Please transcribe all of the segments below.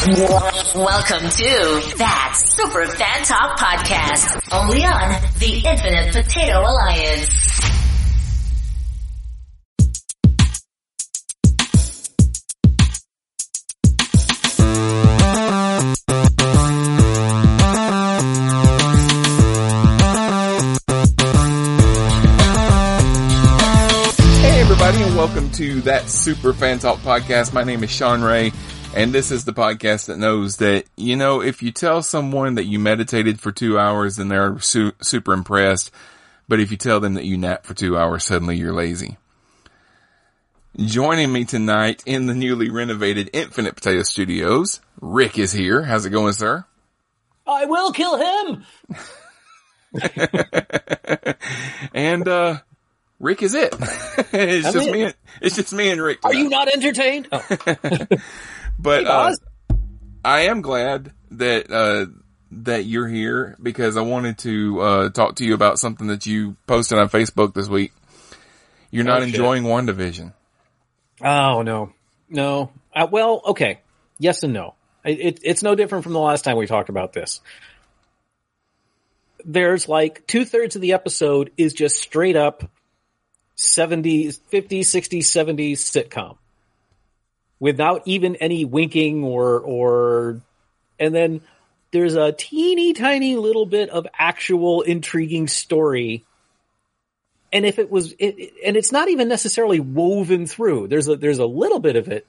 Welcome to that Super Fan Talk podcast, only on the Infinite Potato Alliance. Hey everybody and welcome to that Super Fan Talk podcast. My name is Sean Ray and this is the podcast that knows that, you know, if you tell someone that you meditated for two hours then they're su- super impressed, but if you tell them that you nap for two hours, suddenly you're lazy. Joining me tonight in the newly renovated Infinite Potato Studios, Rick is here. How's it going, sir? I will kill him. and, uh, Rick is it. it's I'm just me. And, it's just me and Rick. Are you not entertained? Oh, But Hey, uh. I am glad that uh, that you're here because I wanted to uh, talk to you about something that you posted on Facebook this week. You're not Oh, shit. enjoying WandaVision. oh no, no. Uh, well, okay. Yes and no. It, it, it's no different from the last time we talked about this. There's like two thirds of the episode is just straight up 70s, 50s, 60s, 70s sitcom without even any winking or, or, and then there's a teeny tiny little bit of actual intriguing story. And if it was it, it- and it's not even necessarily woven through. There's a there's a little bit of it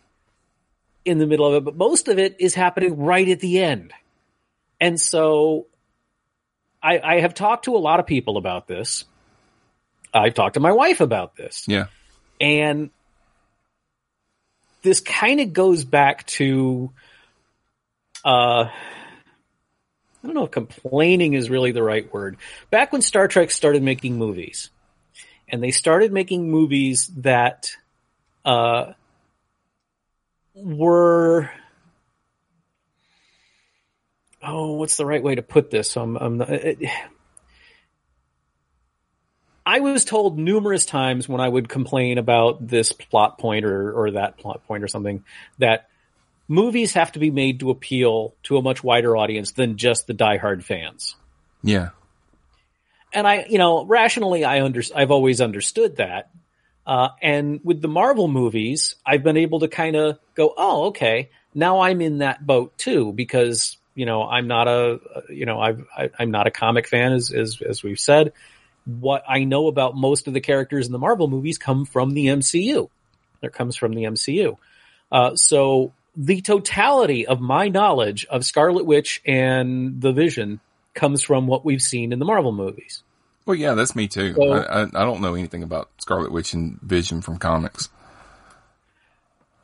in the middle of it but most of it is happening right at the end. And so i i have talked to a lot of people about this. I've talked to my wife about this. Yeah. and this kind of goes back to uh I don't know if complaining is really the right word. Back when Star Trek started making movies, and they started making movies that uh were oh, what's the right way to put this? I'm, I'm not, it, I was told numerous times when I would complain about this plot point or, or that plot point or something that movies have to be made to appeal to a much wider audience than just the diehard fans. Yeah. And I, you know, rationally, I under, I've always understood that. Uh, and with the Marvel movies, I've been able to kind of go, oh, okay, now I'm in that boat too, because, you know, I'm not a, you know, I've, I, I'm not a comic fan as, as, as we've said. What I know about most of the characters in the Marvel movies come from the MCU. That comes from the MCU. Uh, so the totality of my knowledge of Scarlet Witch and the Vision comes from what we've seen in the Marvel movies. Well, yeah, that's me too. So- I, I, I don't know anything about Scarlet Witch and Vision from comics.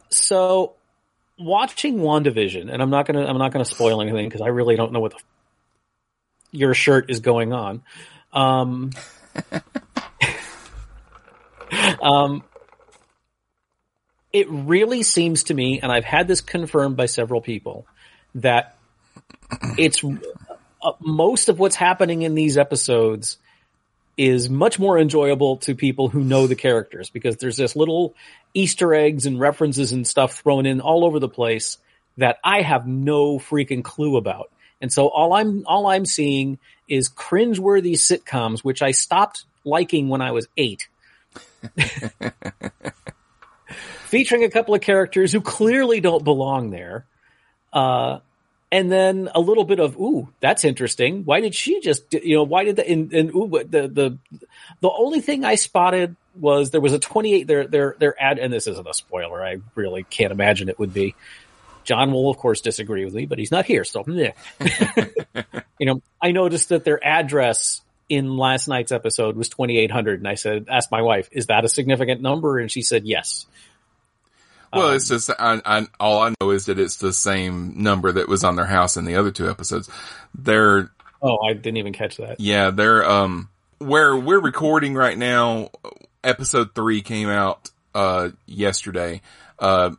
So watching WandaVision, and I'm not gonna I'm not gonna spoil anything because I really don't know what the, your shirt is going on. Um, um, it really seems to me, and I've had this confirmed by several people, that it's uh, most of what's happening in these episodes is much more enjoyable to people who know the characters because there's this little Easter eggs and references and stuff thrown in all over the place that I have no freaking clue about. And so all I'm all I'm seeing is cringeworthy sitcoms, which I stopped liking when I was eight. Featuring a couple of characters who clearly don't belong there. Uh, and then a little bit of ooh that's interesting why did she just you know why did the and, and ooh the the the only thing i spotted was there was a 28 their their their ad and this isn't a spoiler i really can't imagine it would be john will of course disagree with me but he's not here so you know i noticed that their address in last night's episode was 2800 and i said asked my wife is that a significant number and she said yes Well, Um, it's just I, I, all I know is that it's the same number that was on their house in the other two episodes. They're oh i didn't even catch that yeah, they're um where we're recording right now. Episode three came out uh yesterday. Uh,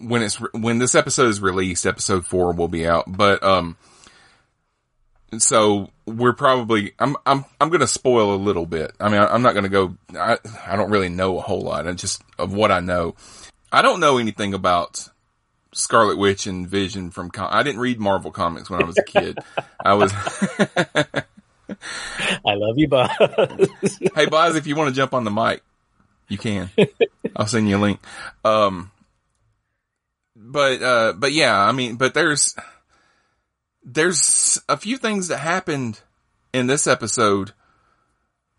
when it's when this episode is released, episode four will be out. But um, so we're probably I'm I'm I'm gonna spoil a little bit. I mean, I, I'm not gonna go. I I don't really know a whole lot. I just of what I know. I don't know anything about Scarlet Witch and Vision from. Com- I didn't read Marvel comics when I was a kid. I was. I love you, Bob. hey, Boz, if you want to jump on the mic, you can. I'll send you a link. Um, but uh, but yeah, I mean, but there's there's a few things that happened in this episode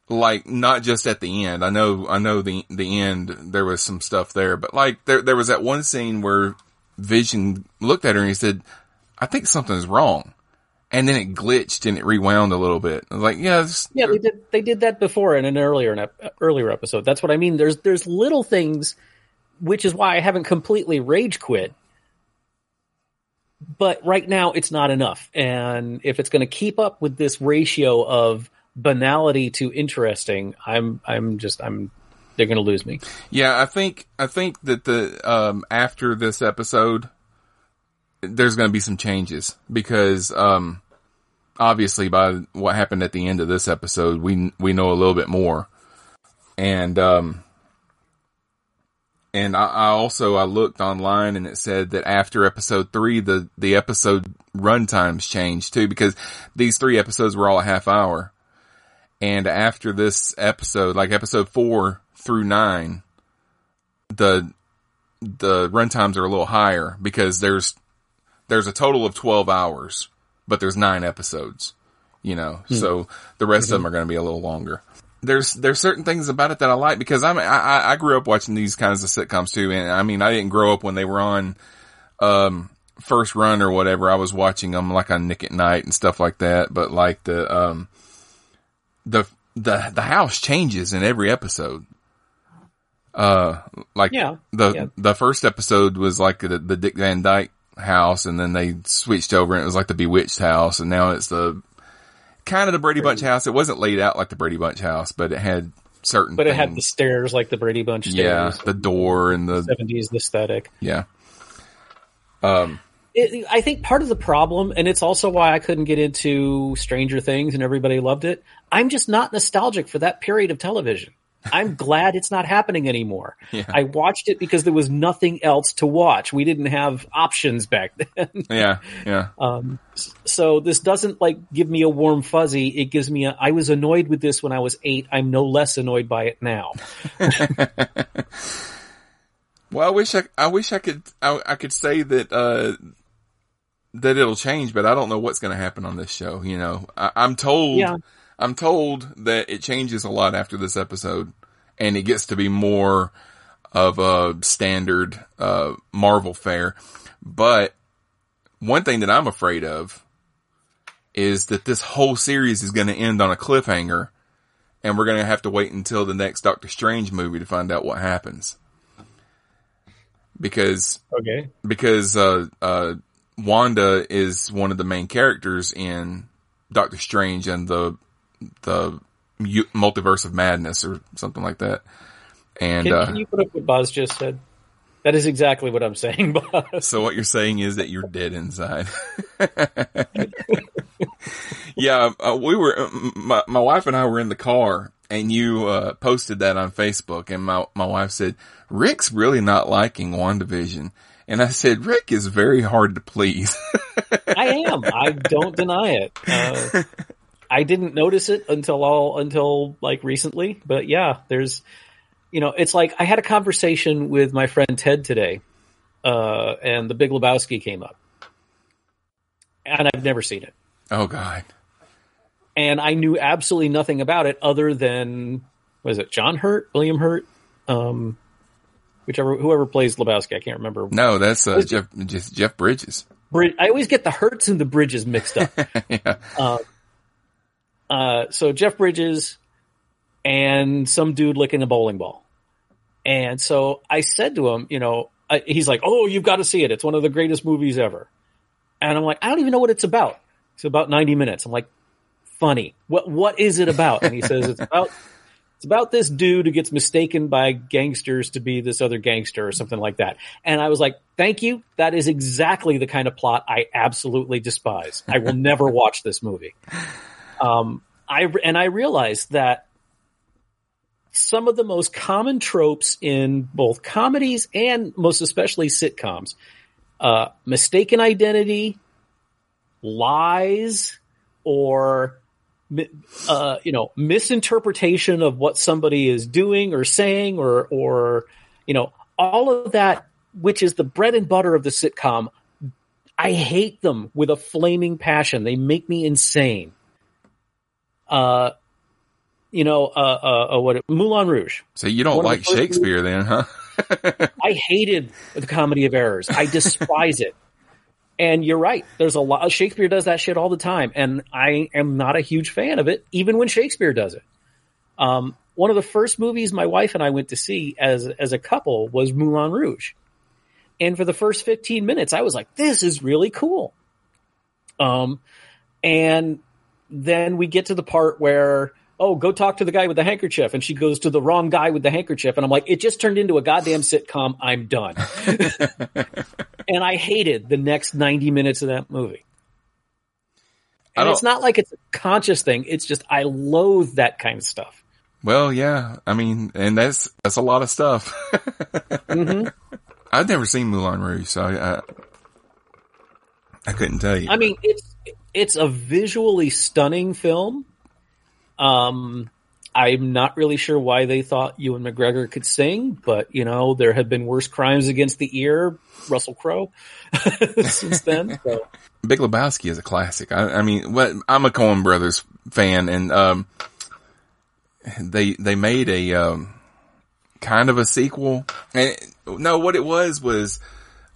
like not just at the end. I know I know the the end there was some stuff there, but like there there was that one scene where Vision looked at her and he said, "I think something's wrong." And then it glitched and it rewound a little bit. I was like, yeah, this- yeah, they did. They did that before in an earlier an earlier episode. That's what I mean. There's there's little things, which is why I haven't completely rage quit. But right now, it's not enough. And if it's going to keep up with this ratio of banality to interesting, I'm I'm just I'm they're going to lose me. Yeah, I think I think that the um after this episode there's going to be some changes because um obviously by what happened at the end of this episode we we know a little bit more. And um and I, I also I looked online and it said that after episode 3 the the episode run times changed too because these 3 episodes were all a half hour. And after this episode, like episode 4 through 9, the the run times are a little higher because there's there's a total of 12 hours, but there's 9 episodes, you know. Hmm. So the rest of hmm. them are going to be a little longer. There's there's certain things about it that I like because I'm I, I I grew up watching these kinds of sitcoms too, and I mean I didn't grow up when they were on um first run or whatever. I was watching them like on Nick at Nite and stuff like that. But like the um the the the house changes in every episode. Uh, like Yeah, the yeah. the first episode was like the, the Dick Van Dyke house, and then they switched over and it was like the Bewitched house, and now it's the kind of the Brady Bunch house. It wasn't laid out like the Brady Bunch house, but it had certain. But it had the stairs like the Brady Bunch yeah, stairs. the door and the seventies aesthetic. yeah. Um, it, I think part of the problem, and it's also why I couldn't get into Stranger Things and everybody loved it. I'm just not nostalgic for that period of television. I'm glad it's not happening anymore. Yeah. I watched it because there was nothing else to watch. We didn't have options back then. yeah, yeah. Um, so this doesn't like give me a warm fuzzy. It gives me a, I was annoyed with this when I was eight. I'm no less annoyed by it now. Well, I wish I, I wish I could, I, I could say that, uh, that it'll change, but I don't know what's going to happen on this show. You know, I, I'm told, Yeah. I'm told that it changes a lot after this episode and it gets to be more of a standard, uh, Marvel fare. But one thing that I'm afraid of is that this whole series is going to end on a cliffhanger and we're going to have to wait until the next Doctor Strange movie to find out what happens. Because Okay. because uh, uh, Wanda is one of the main characters in Doctor Strange and the the mu- multiverse of madness or something like that. And Can, uh, can you put up what Boz just said? That is exactly what I'm saying, Boz. so what you're saying is that you're dead inside. yeah, uh, we were my my wife and I were in the car and you uh, posted that on Facebook and my my wife said Rick's really not liking WandaVision. And I said, Rick is very hard to please. I am. I don't deny it. Uh, I didn't notice it until all until like recently, but yeah, there's, you know, it's like I had a conversation with my friend Ted today, uh, and The Big Lebowski came up, and I've never seen it, oh God. and I knew absolutely nothing about it other than was it John Hurt, William Hurt, um, whichever whoever plays Lebowski, I can't remember. No, that's uh, Jeff Jeff Bridges. Brid- I always get the Hurts and the Bridges mixed up. yeah. Uh, so Jeff Bridges and some dude licking a bowling ball. And so I said to him, you know, I, he's like, "Oh, you've got to see it. It's one of the greatest movies ever." And I'm like, "I don't even know what it's about." It's about 90 minutes. I'm like, "Funny. What what is it about?" And he says it's about it's about this dude who gets mistaken by gangsters to be this other gangster or something like that. And I was like, "Thank you. That is exactly the kind of plot I absolutely despise. I will never watch this movie." Um, I and I realized that some of the most common tropes in both comedies and most especially sitcoms uh, mistaken identity, lies, or uh, you know misinterpretation of what somebody is doing or saying, or or you know all of that, which is the bread and butter of the sitcom. I hate them with a flaming passion. They make me insane. Uh, you know, uh, uh, uh what Moulin Rouge. So you don't One like the Shakespeare then, huh? I hated the comedy of errors. I despise it. And you're right. There's a lot. Shakespeare does that shit all the time, and I am not a huge fan of it, even when Shakespeare does it. Um, one of the first movies my wife and I went to see as as a couple was Moulin Rouge, and for the first 15 minutes, I was like, "This is really cool." Um, and then we get to the part where oh go talk to the guy with the handkerchief. And she goes to the wrong guy with the handkerchief. And i'm like it just turned into a goddamn sitcom. I'm done. And i hated the next 90 minutes of that movie. And it's not like it's a conscious thing. It's just i loathe that kind of stuff. Well, yeah. I mean, and that's that's a lot of stuff. hmm I've never seen Moulin Rouge, so I, I I couldn't tell you. I mean, it's it's a visually stunning film. Um, I'm not really sure why they thought Ewan McGregor could sing, but you know, there have been worse crimes against the ear, Russell Crowe, since then. So, Big Lebowski is a classic. I, I mean, what I'm a Coen Brothers fan, and um, they they made a um, kind of a sequel. And no, what it was was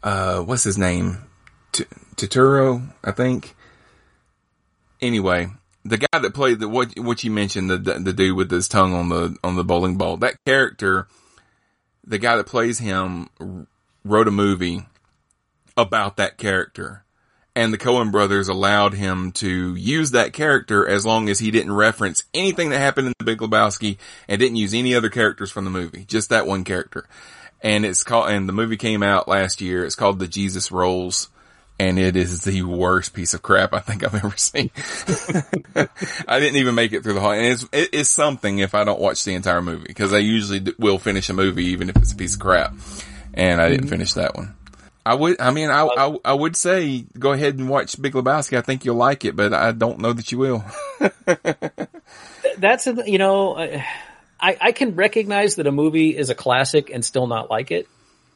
uh, what's his name, T- Turturro, I think. Anyway, the guy that played the what what you mentioned the, the dude with his tongue on the on the bowling ball that character, the guy that plays him wrote a movie about that character and the Coen brothers allowed him to use that character as long as he didn't reference anything that happened in the Big Lebowski and didn't use any other characters from the movie, just that one character. And it's called, and the movie came out last year. It's called The Jesus Rolls. And it is the worst piece of crap I think I've ever seen. I didn't even make it through the whole, and it's, it is something if I don't watch the entire movie, because I usually d- will finish a movie even if it's a piece of crap. And I didn't mm-hmm. finish that one. I would, I mean, I, I, I would say go ahead and watch Big Lebowski. I think you'll like it, but I don't know that you will. that's a, you know, I, I can recognize that a movie is a classic and still not like it.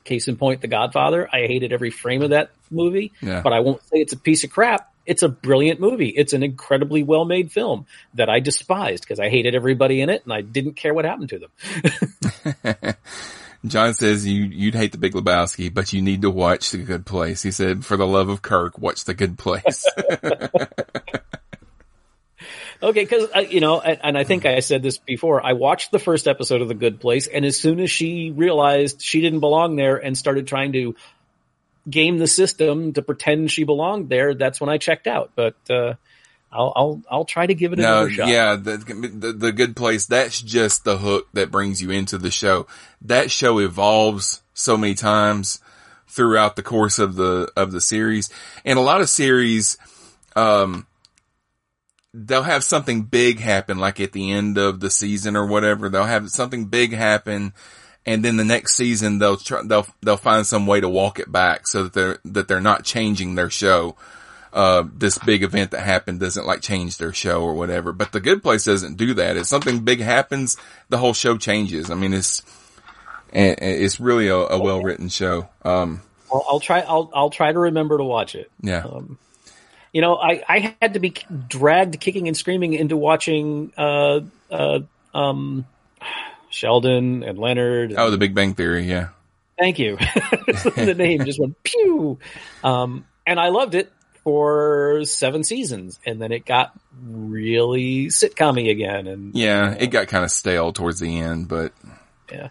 Case in point, The Godfather. I hated every frame of that movie, Yeah. but I won't say it's a piece of crap. It's a brilliant movie. It's an incredibly well made film that I despised because I hated everybody in it and I didn't care what happened to them. John says you, you'd hate the Big Lebowski, but you need to watch The Good Place. He said, for the love of Kirk, watch The Good Place. Okay, because you know, and, and I think I said this before. I watched the first episode of The Good Place, and as soon as she realized she didn't belong there and started trying to game the system to pretend she belonged there, that's when I checked out. But uh, I'll I'll I'll try to give it no, another shot. yeah, the, the, the Good Place, that's just the hook that brings you into the show. That show evolves so many times throughout the course of the, of the series. And a lot of series, um, they'll have something big happen, like at the end of the season or whatever. They'll have something big happen, and then the next season they'll try, they'll they'll find some way to walk it back so that they're that they're not changing their show. Uh, this big event that happened doesn't like change their show or whatever. But the Good Place doesn't do that. If something big happens, the whole show changes. I mean, it's it's really a, a well written show. Um, I'll, I'll try. I'll I'll try to remember to watch it. yeah. Um, you know, I, I had to be dragged kicking and screaming into watching uh, uh, um, Sheldon and Leonard. and- Oh, The Big Bang Theory. Yeah. Thank you. the name just went pew. Um, and I loved it for seven seasons, and then it got really sitcom again. And Yeah, it got kind of stale towards the end, but yeah,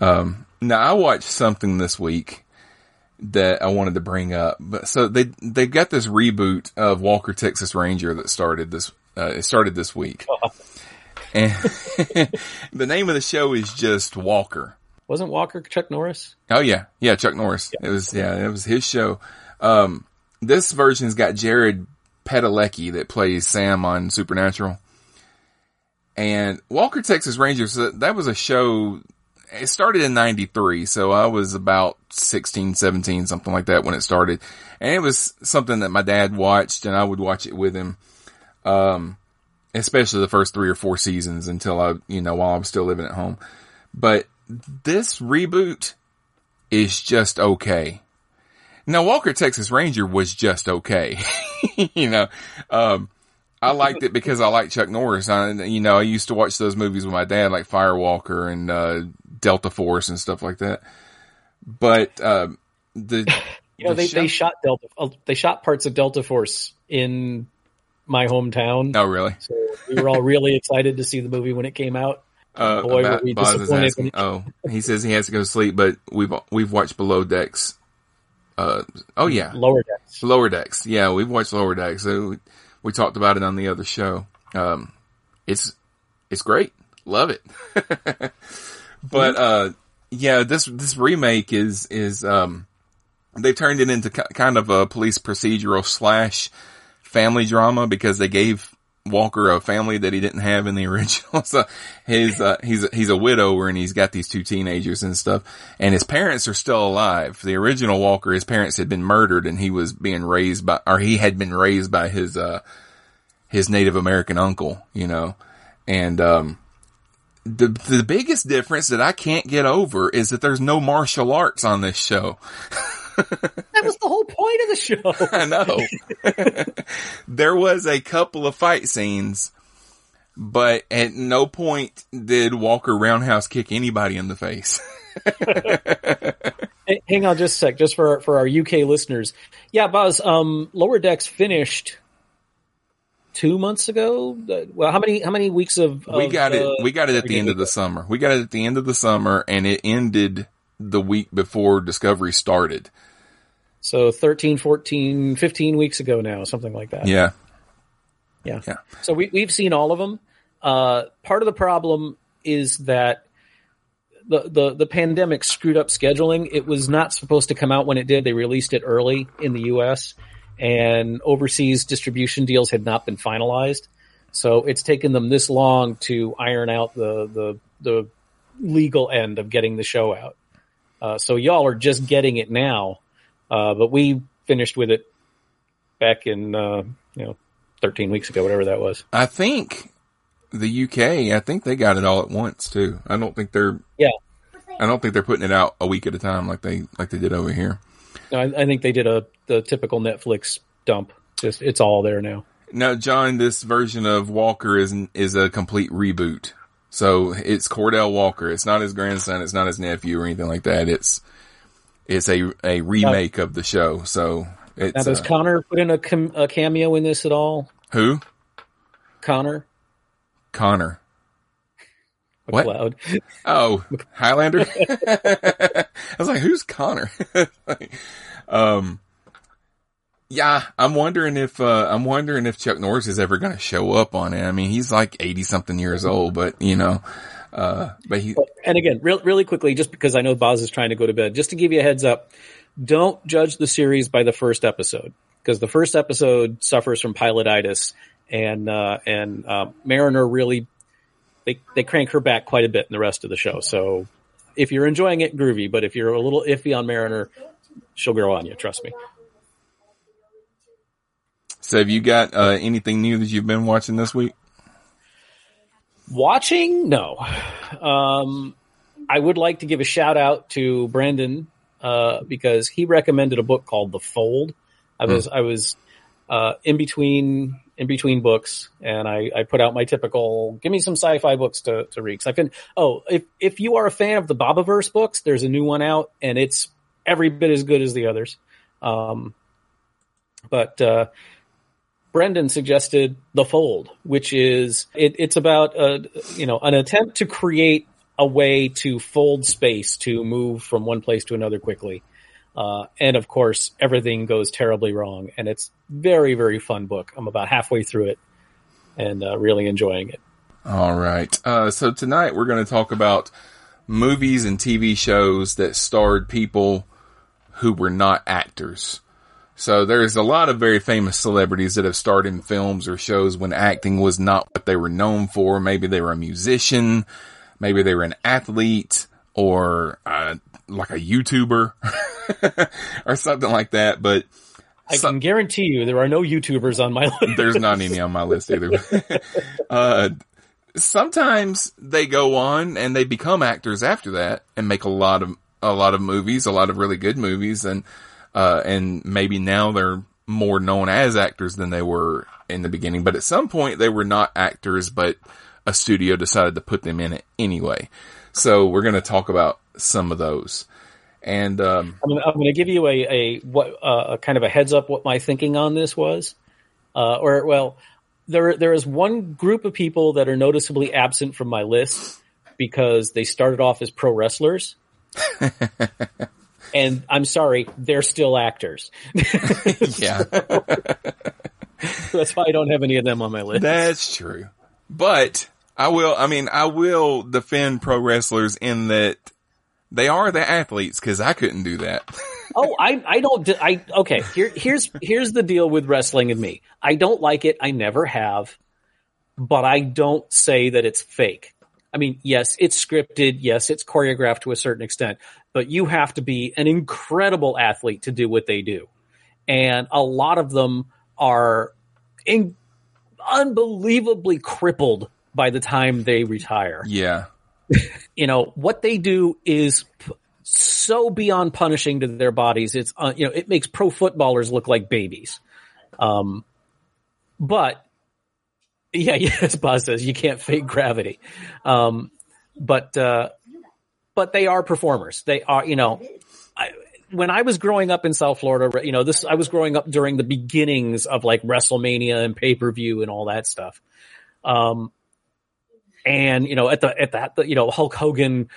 um, now I watched something this week that I wanted to bring up. But so they they got this reboot of Walker Texas Ranger that started this uh, it started this week, and the name of the show is just Walker. wasn't Walker Chuck Norris? Oh yeah, yeah, Chuck Norris. It was yeah, it was his show. Um, this version's got Jared Padalecki that plays Sam on Supernatural, and Walker Texas Rangers. That was a show. It started in 93. So I was about 16, 17, something like that when it started. And it was something that my dad watched and I would watch it with him. Um, especially the first three or four seasons until I, you know, while I was still living at home. But this reboot is just okay. Now Walker Texas Ranger was just okay. you know, um, I liked it because I like Chuck Norris. I, you know, I used to watch those movies with my dad, like Firewalker and, uh, Delta Force and stuff like that. But, uh, the, you know, the they, show- they shot Delta, uh, they shot parts of Delta Force in my hometown. Oh, really? So we were all really excited to see the movie when it came out. Uh, Boy, were we disappointed asking- oh, he says he has to go to sleep, but we've, we've watched Below Decks. Uh, oh yeah. Lower decks. Lower Decks. Yeah, we've watched Lower Decks. So we, we talked about it on the other show. Um, it's, it's great. Love it. but, uh, yeah, this, this remake is, is, um, they turned it into kind of a police procedural slash family drama because they gave Walker a family that he didn't have in the original. so his, uh, he's, he's a widower and he's got these two teenagers and stuff and his parents are still alive. The original Walker, his parents had been murdered and he was being raised by, or he had been raised by his, uh, his Native American uncle, you know, and, um, the, the biggest difference that I can't get over is that there's no martial arts on this show. That was the whole point of the show. I know. there was a couple of fight scenes, but at no point did Walker Roundhouse kick anybody in the face. Hang on just a sec, just for for our UK listeners. Yeah, Buzz, um, Lower Decks finished two months ago. Uh, Well, how many how many weeks of, we of, got uh, it. We got it at the end of the summer. We got it at the end of the summer and it ended the week before Discovery started. so 13, 14, 15 weeks ago now, something like that. Yeah. Yeah. Yeah. So we, we've seen all of them. Uh, part of the problem is that the, the, the pandemic screwed up scheduling. It was not supposed to come out when it did. They released it early in the US and overseas distribution deals had not been finalized. So it's taken them this long to iron out the, the, the legal end of getting the show out. Uh, so y'all are just getting it now. Uh, but we finished with it back in, uh, you know, 13 weeks ago, whatever that was. I think the UK, I think they got it all at once too. I don't think they're, Yeah. I don't think they're putting it out a week at a time like they, like they did over here. No, I, I think they did a the typical Netflix dump. Just it's all there now. Now, John, this version of Walker is is a complete reboot. So it's Cordell Walker. It's not his grandson. It's not his nephew or anything like that. It's it's a a remake of the show. So Now, does uh, Connor put in a, cam- a cameo in this at all? who Connor Connor. What? MacLeod. Oh, Highlander. I was like, who's Connor? um, yeah, I'm wondering if uh, I'm wondering if Chuck Norris is ever going to show up on it. I mean, he's like eighty something years old, but you know, uh, but he And again, real, really quickly, just because I know Boz is trying to go to bed, just to give you a heads up, don't judge the series by the first episode because the first episode suffers from pilotitis, and uh, and uh, Mariner really they they crank her back quite a bit in the rest of the show. So if you're enjoying it, groovy. But if you're a little iffy on Mariner, she'll grow on you. Trust me. So have you got uh, anything new that you've been watching this week? Watching? No. Um, I would like to give a shout out to Brandon uh, because he recommended a book called The Fold. I was I was uh, in between in between books, and I, I put out my typical give me some sci-fi books to to read. 'Cause I've been oh if if you are a fan of the Bobiverse books, there's a new one out, and it's every bit as good as the others. Um, but uh, Brendan suggested The Fold, which is it, it's about a you know an attempt to create a way to fold space to move from one place to another quickly. Uh, and of course, everything goes terribly wrong, and it's very very fun book. I'm about halfway through it, and uh, really enjoying it. All right. Uh, so tonight we're going to talk about movies and TV shows that starred people who were not actors. So there's a lot of very famous celebrities that have starred in films or shows when acting was not what they were known for. Maybe they were a musician, maybe they were an athlete, or uh, like a YouTuber or something like that. But I can guarantee you there are no YouTubers on my list. there's not any on my list either. uh, sometimes they go on and they become actors after that and make a lot of a lot of movies, a lot of really good movies, and uh, and maybe now they're more known as actors than they were in the beginning. But at some point, they were not actors, but a studio decided to put them in it anyway. So we're going to talk about some of those. And um, I'm, I'm going to give you a, a what uh, a kind of a heads up what my thinking on this was, uh, or well, there there is one group of people that are noticeably absent from my list because they started off as pro wrestlers. and I'm sorry, they're still actors. yeah, that's why I don't have any of them on my list. That's true. But I will, I mean, I will defend pro wrestlers in that they are the athletes because I couldn't do that. oh, I, I don't, I, okay, here, here's, here's the deal with wrestling and me. I don't like it. I never have, but I don't say that it's fake. I mean, yes, it's scripted. Yes, it's choreographed to a certain extent, but you have to be an incredible athlete to do what they do. And a lot of them are in, unbelievably crippled by the time they retire. Yeah. you know, what they do is p- so beyond punishing to their bodies. It's, uh, you know, it makes pro footballers look like babies. Um, but yeah, yes, Boz says you can't fake gravity. Um, but, uh, but they are performers. They are, you know, I, when I was growing up in South Florida, you know, this, I was growing up during the beginnings of like WrestleMania and pay per view and all that stuff. Um, and, you know, at the, at that, you know, Hulk Hogan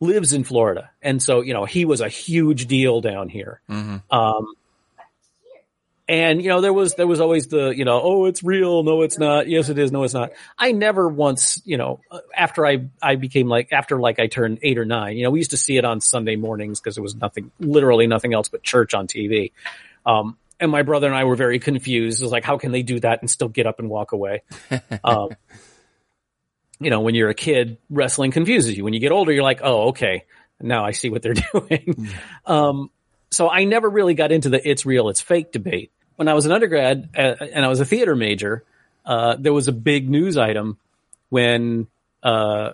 lives in Florida. And so, you know, he was a huge deal down here. Mm-hmm. Um, and you know there was there was always the you know oh it's real. No it's not. Yes it is. No it's not. I never once you know after i i became like after like i turned eight or nine you know we used to see it on sunday mornings because there was nothing literally nothing else but church on tv um and my brother and i were very confused. It was like how can they do that and still get up and walk away? Um you know when you're a kid wrestling confuses you. When you get older you're like oh okay. Now i see what they're doing. Um so I never really got into the it's real, it's fake debate. When I was an undergrad uh, and I was a theater major, uh, there was a big news item when uh,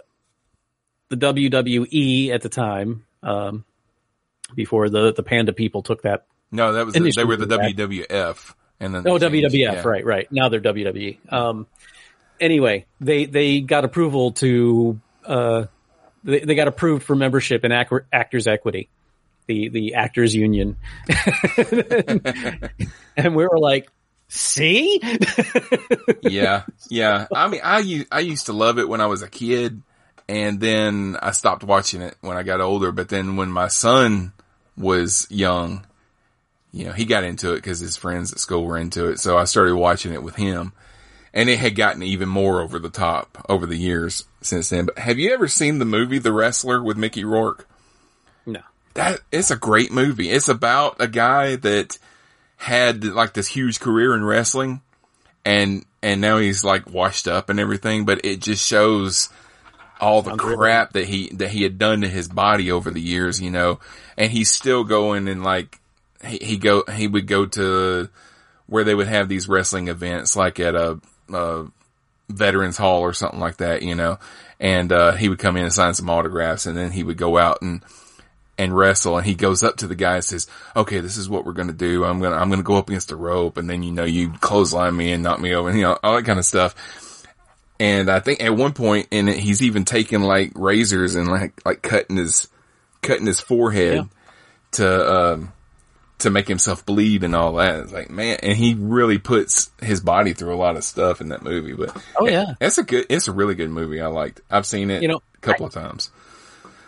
the WWE at the time, um, before the the Panda people took that. No, that was the, they were the WWF, and then oh WWF, yeah. right, right. Now they're WWE. Um, anyway, they they got approval to uh, they, they got approved for membership in Actors Equity the the actors union, and we were like, "See, yeah, yeah." I mean, I I used to love it when I was a kid, and then I stopped watching it when I got older. But then when my son was young, you know, he got into it because his friends at school were into it, so I started watching it with him. And it had gotten even more over the top over the years since then. But have you ever seen the movie The Wrestler with Mickey Rourke? No that it's a great movie. It's about a guy that had like this huge career in wrestling and and now he's like washed up and everything, but it just shows all the crap that he that he had done to his body over the years, you know. And he's still going and like he, he go he would go to where they would have these wrestling events like at a, a veterans hall or something like that, you know. And uh, he would come in and sign some autographs and then he would go out and and wrestle and he goes up to the guy and says, okay, this is what we're going to do. I'm going to, I'm going to go up against the rope and then, you know, you clothesline me and knock me over and, you know, all that kind of stuff. And I think at one point in it, he's even taking like razors and like, like cutting his, cutting his forehead yeah. to, um, to make himself bleed and all that. It's like, man, and he really puts his body through a lot of stuff in that movie, but oh yeah, it's a good, it's a really good movie. I liked, I've seen it, you know, a couple I, of times.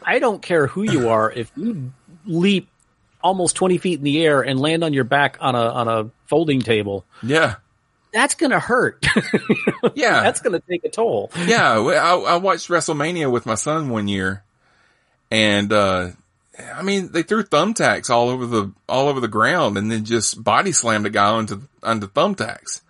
I don't care who you are. If you leap almost 20 feet in the air and land on your back on a, on a folding table. Yeah. That's going to hurt. yeah. That's going to take a toll. Yeah. I, I, watched WrestleMania with my son one year and, uh, I mean, they threw thumbtacks all over the, all over the ground and then just body slammed a guy onto, onto thumbtacks.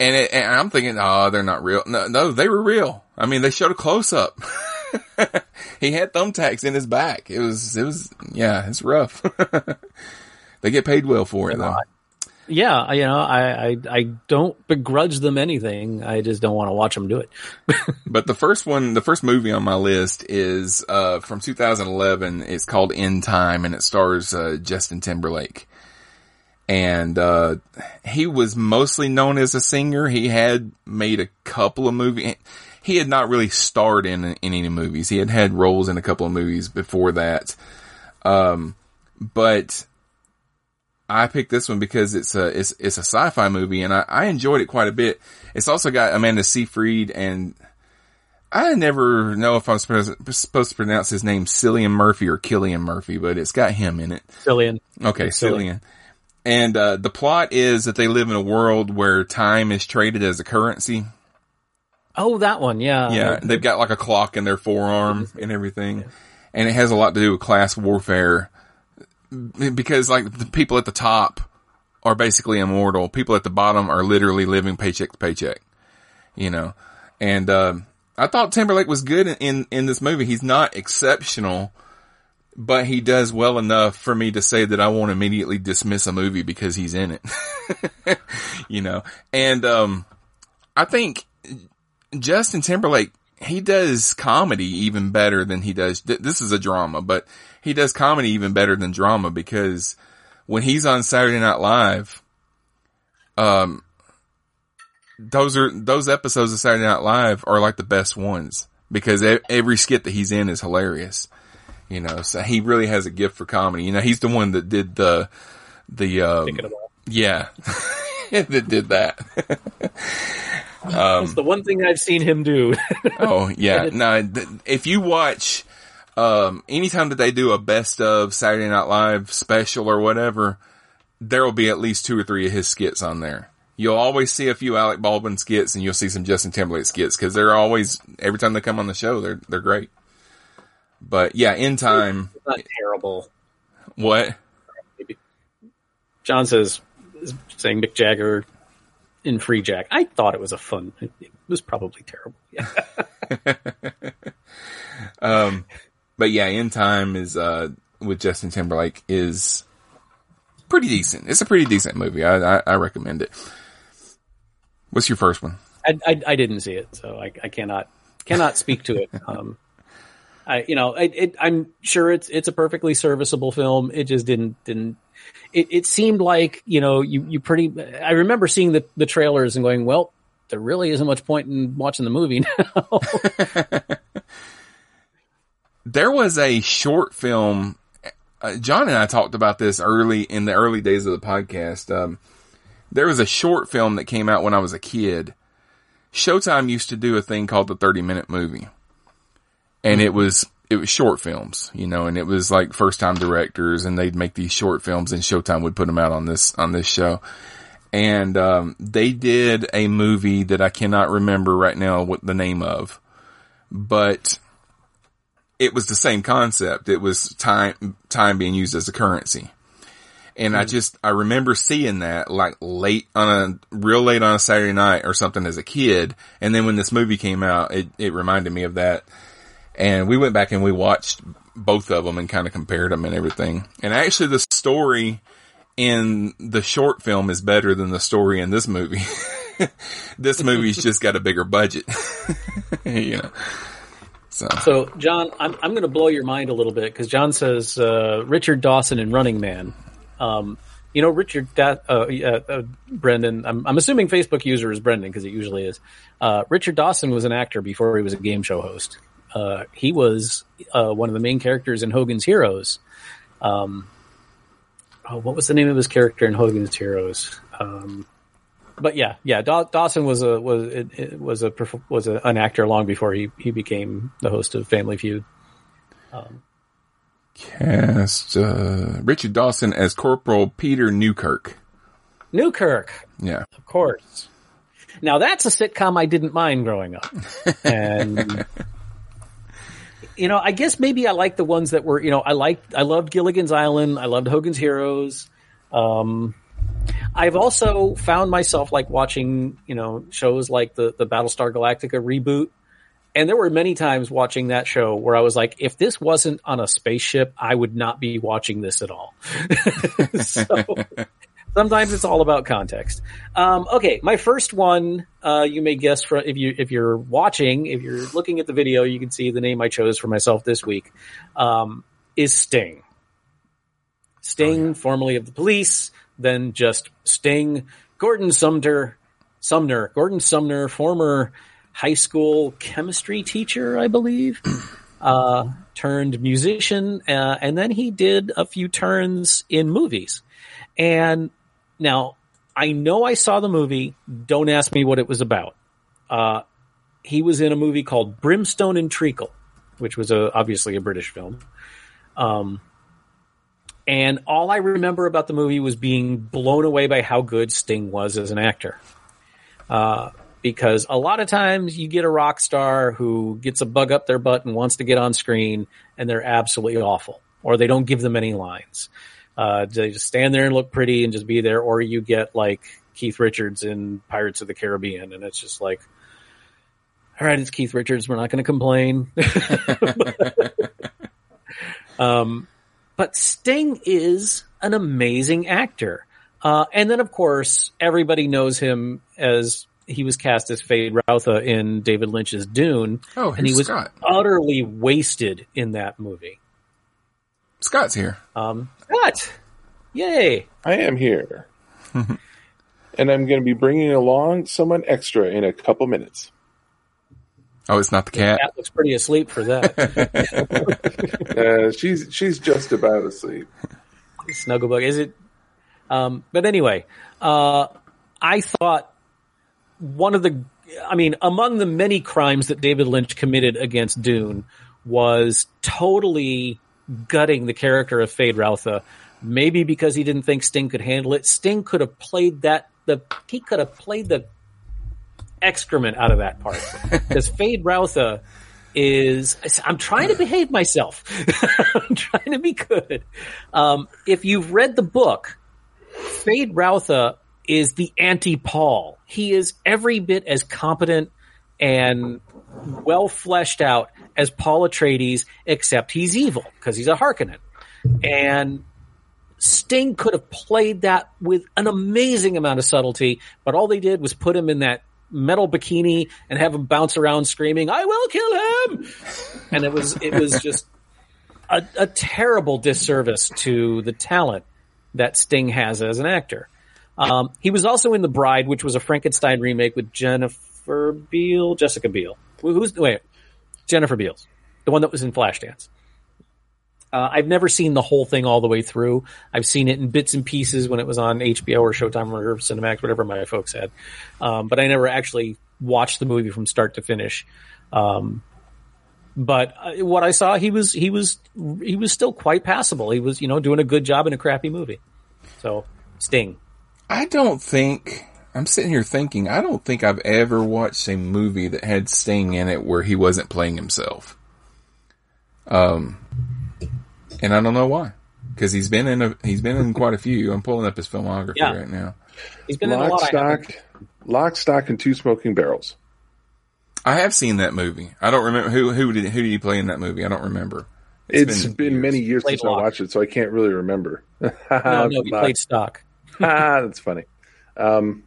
And, it, and I'm thinking, oh, they're not real. No, no, they were real. I mean, they showed a close up. he had thumbtacks in his back. It was, it was, yeah, it's rough. they get paid well for it though. Yeah, you know, I, I I don't begrudge them anything. I just don't want to watch them do it. but the first one, the first movie on my list is uh, from 2011. It's called In Time, and it stars uh, Justin Timberlake. And uh, he was mostly known as a singer. He had made a couple of movies. He had not really starred in, in any movies. He had had roles in a couple of movies before that. Um, but I picked this one because it's a it's it's a sci-fi movie and I, I enjoyed it quite a bit. It's also got Amanda Seyfried and I never know if I'm supposed to pronounce his name Cillian Murphy or Killian Murphy, but it's got him in it. Cillian. Okay, Cillian. Cillian. And uh, the plot is that they live in a world where time is traded as a currency. Oh, that one, yeah. Yeah, they've got like a clock in their forearm and everything. And it has a lot to do with class warfare because like the people at the top are basically immortal. People at the bottom are literally living paycheck to paycheck, you know. And uh, I thought Timberlake was good in, in, in this movie. He's not exceptional, but he does well enough for me to say that I won't immediately dismiss a movie because he's in it, you know. And um, I think Justin Timberlake he does comedy even better than he does. This is a drama, but he does comedy even better than drama because when he's on Saturday Night Live, um, those are, those episodes of Saturday Night Live are like the best ones because every skit that he's in is hilarious. You know, so he really has a gift for comedy. You know, he's the one that did the, the, um, yeah, that did that. Um, That's the one thing I've seen him do. oh yeah, no. If you watch, um, anytime that they do a best of Saturday Night Live special or whatever, there will be at least two or three of his skits on there. You'll always see a few Alec Baldwin skits, and you'll see some Justin Timberlake skits because they're always every time they come on the show, they're they're great. But yeah, in time, it's not terrible. What? John says saying Mick Jagger in Freejack. I thought it was a fun. It was probably terrible. Yeah. um, but yeah, In Time is uh with Justin Timberlake is pretty decent. It's a pretty decent movie. I I, I recommend it. What's your first one? I, I, I didn't see it, so I, I cannot cannot speak to it. Um, I you know it, it, I'm sure it's it's a perfectly serviceable film. It just didn't didn't it, it seemed like you know you you pretty. I remember seeing the the trailers and going, well, there really isn't much point in watching the movie now. there was a short film. Uh, John and I talked about this early in the early days of the podcast. Um, there was a short film that came out when I was a kid. Showtime used to do a thing called the 30 minute movie. And it was it was short films, you know, and it was like first time directors and they'd make these short films and Showtime would put them out on this, on this show. And, um, they did a movie that I cannot remember right now what the name of, but it was the same concept. It was time, time being used as a currency. And mm. I hmm. just, I remember seeing that like late on a, real late on a Saturday night or something as a kid. And then when this movie came out, it, it reminded me of that and we went back and we watched both of them and kind of compared them and everything. And actually the story in the short film is better than the story in this movie. this movie's just got a bigger budget. you know. So, so John, I'm, I'm going to blow your mind a little bit because John says, uh, Richard Dawson in Running Man. Um, you know, Richard, da- uh, uh, Brendan, I'm, I'm, assuming Facebook user is Brendan because it usually is. Uh, Richard Dawson was an actor before he was a game show host. Uh, he was uh, one of the main characters in Hogan's Heroes. Um, oh, what was the name of his character in Hogan's Heroes? Um, but yeah, yeah, Daw- Dawson was a was it, it was a was a, an actor long before he he became the host of Family Feud. Um, Cast uh, Richard Dawson as Corporal Peter Newkirk. Newkirk, yeah, of course. Now that's a sitcom I didn't mind growing up, and you know, I guess maybe I like the ones that were, you know, I liked, I loved Gilligan's Island. I loved Hogan's Heroes. Um, I've also found myself like watching, you know, shows like the, the Battlestar Galactica reboot. And there were many times watching that show where I was like, if this wasn't on a spaceship, I would not be watching this at all. so sometimes it's all about context. Um, okay, my first one, uh, you may guess from if you if you're watching, if you're looking at the video, you can see the name I chose for myself this week um, is Sting. Sting, oh, yeah. formerly of the police, then just Sting. Gordon Sumner, Sumner, Gordon Sumner, former high school chemistry teacher, I believe, uh, turned musician, uh, and then he did a few turns in movies. And now, I know I saw the movie. Don't ask me what it was about. Uh, he was in a movie called Brimstone and Treacle, which was a, obviously a British film. Um, and all I remember about the movie was being blown away by how good Sting was as an actor. Uh, because a lot of times you get a rock star who gets a bug up their butt and wants to get on screen and they're absolutely awful or they don't give them any lines. Uh, they just stand there and look pretty and just be there or you get like Keith Richards in Pirates of the Caribbean and it's just like, all right, it's Keith Richards. We're not going to complain. um, but Sting is an amazing actor. Uh, and then, of course, everybody knows him as he was cast as Feyd-Rautha in David Lynch's Dune. Oh, and he was Scott. utterly wasted in that movie. Scott's here. Um, Scott, yay! I am here, and I'm going to be bringing along someone extra in a couple minutes. Oh, it's not the cat. The cat looks pretty asleep for that. uh, she's she's just about asleep. Snugglebug, is it? Um, but anyway, uh, I thought one of the, I mean, among the many crimes that David Lynch committed against Dune was totally gutting the character of Feyd-Rautha. Maybe because he didn't think Sting could handle it. Sting could have played that. The he could have played the excrement out of that part because Feyd-Rautha is I'm trying to behave myself. I'm trying to be good. Um, if you've read the book, Feyd-Rautha is the anti Paul. He is every bit as competent and well fleshed out as Paul Atreides, except he's evil because he's a Harkonnen. And Sting could have played that with an amazing amount of subtlety, but all they did was put him in that metal bikini and have him bounce around screaming, "I will kill him!" And it was it was just a, a terrible disservice to the talent that Sting has as an actor. Um, he was also in The Bride, which was a Frankenstein remake with Jennifer Beal, Jessica Biel. Who's wait, Jennifer Beals, the one that was in Flashdance. Uh, I've never seen the whole thing all the way through. I've seen it in bits and pieces when it was on HBO or Showtime or Cinemax, whatever my folks had. Um, but I never actually watched the movie from start to finish. Um, but uh, what I saw, he was he was he was still quite passable. He was you know doing a good job in a crappy movie. So Sting. I don't think I'm sitting here thinking I don't think I've ever watched a movie that had Sting in it where he wasn't playing himself. Um, and I don't know why. Because he's been in a, he's been in quite a few. I'm pulling up his filmography yeah. right now. He's been Lock, in a lot. Stock, Lock, Stock, and Two Smoking Barrels. I have seen that movie. I don't remember who who did who did he play in that movie. I don't remember. it's, it's been, been many years since Lock. I watched it, so I can't really remember. no, no, he played Stock. ah, that's funny. Um,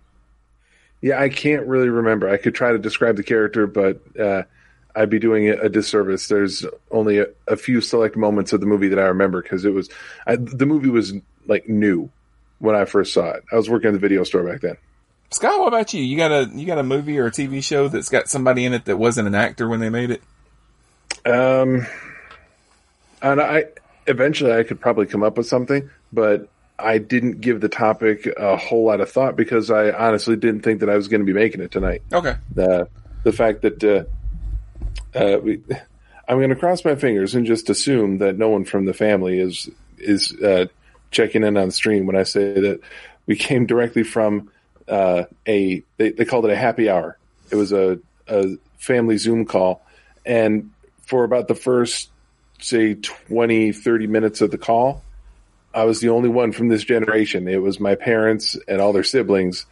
yeah, I can't really remember. I could try to describe the character, but uh, I'd be doing it a disservice. There's only a, a, few select moments of the movie that I remember because it was I, the movie was like new when I first saw it. I was working at the video store back then. Scott, what about you? You got a you got a movie or a TV show that's got somebody in it that wasn't an actor when they made it? Um, and I eventually I could probably come up with something, but I didn't give the topic a whole lot of thought because I honestly didn't think that I was going to be making it tonight. Okay. The the fact that uh, uh, we, I'm going to cross my fingers and just assume that no one from the family is is uh, checking in on stream when I say that we came directly from uh, a they, they called it a happy hour. It was a, a family Zoom call, and for about the first say 20, 30 minutes of the call, I was the only one from this generation. It was my parents and all their siblings.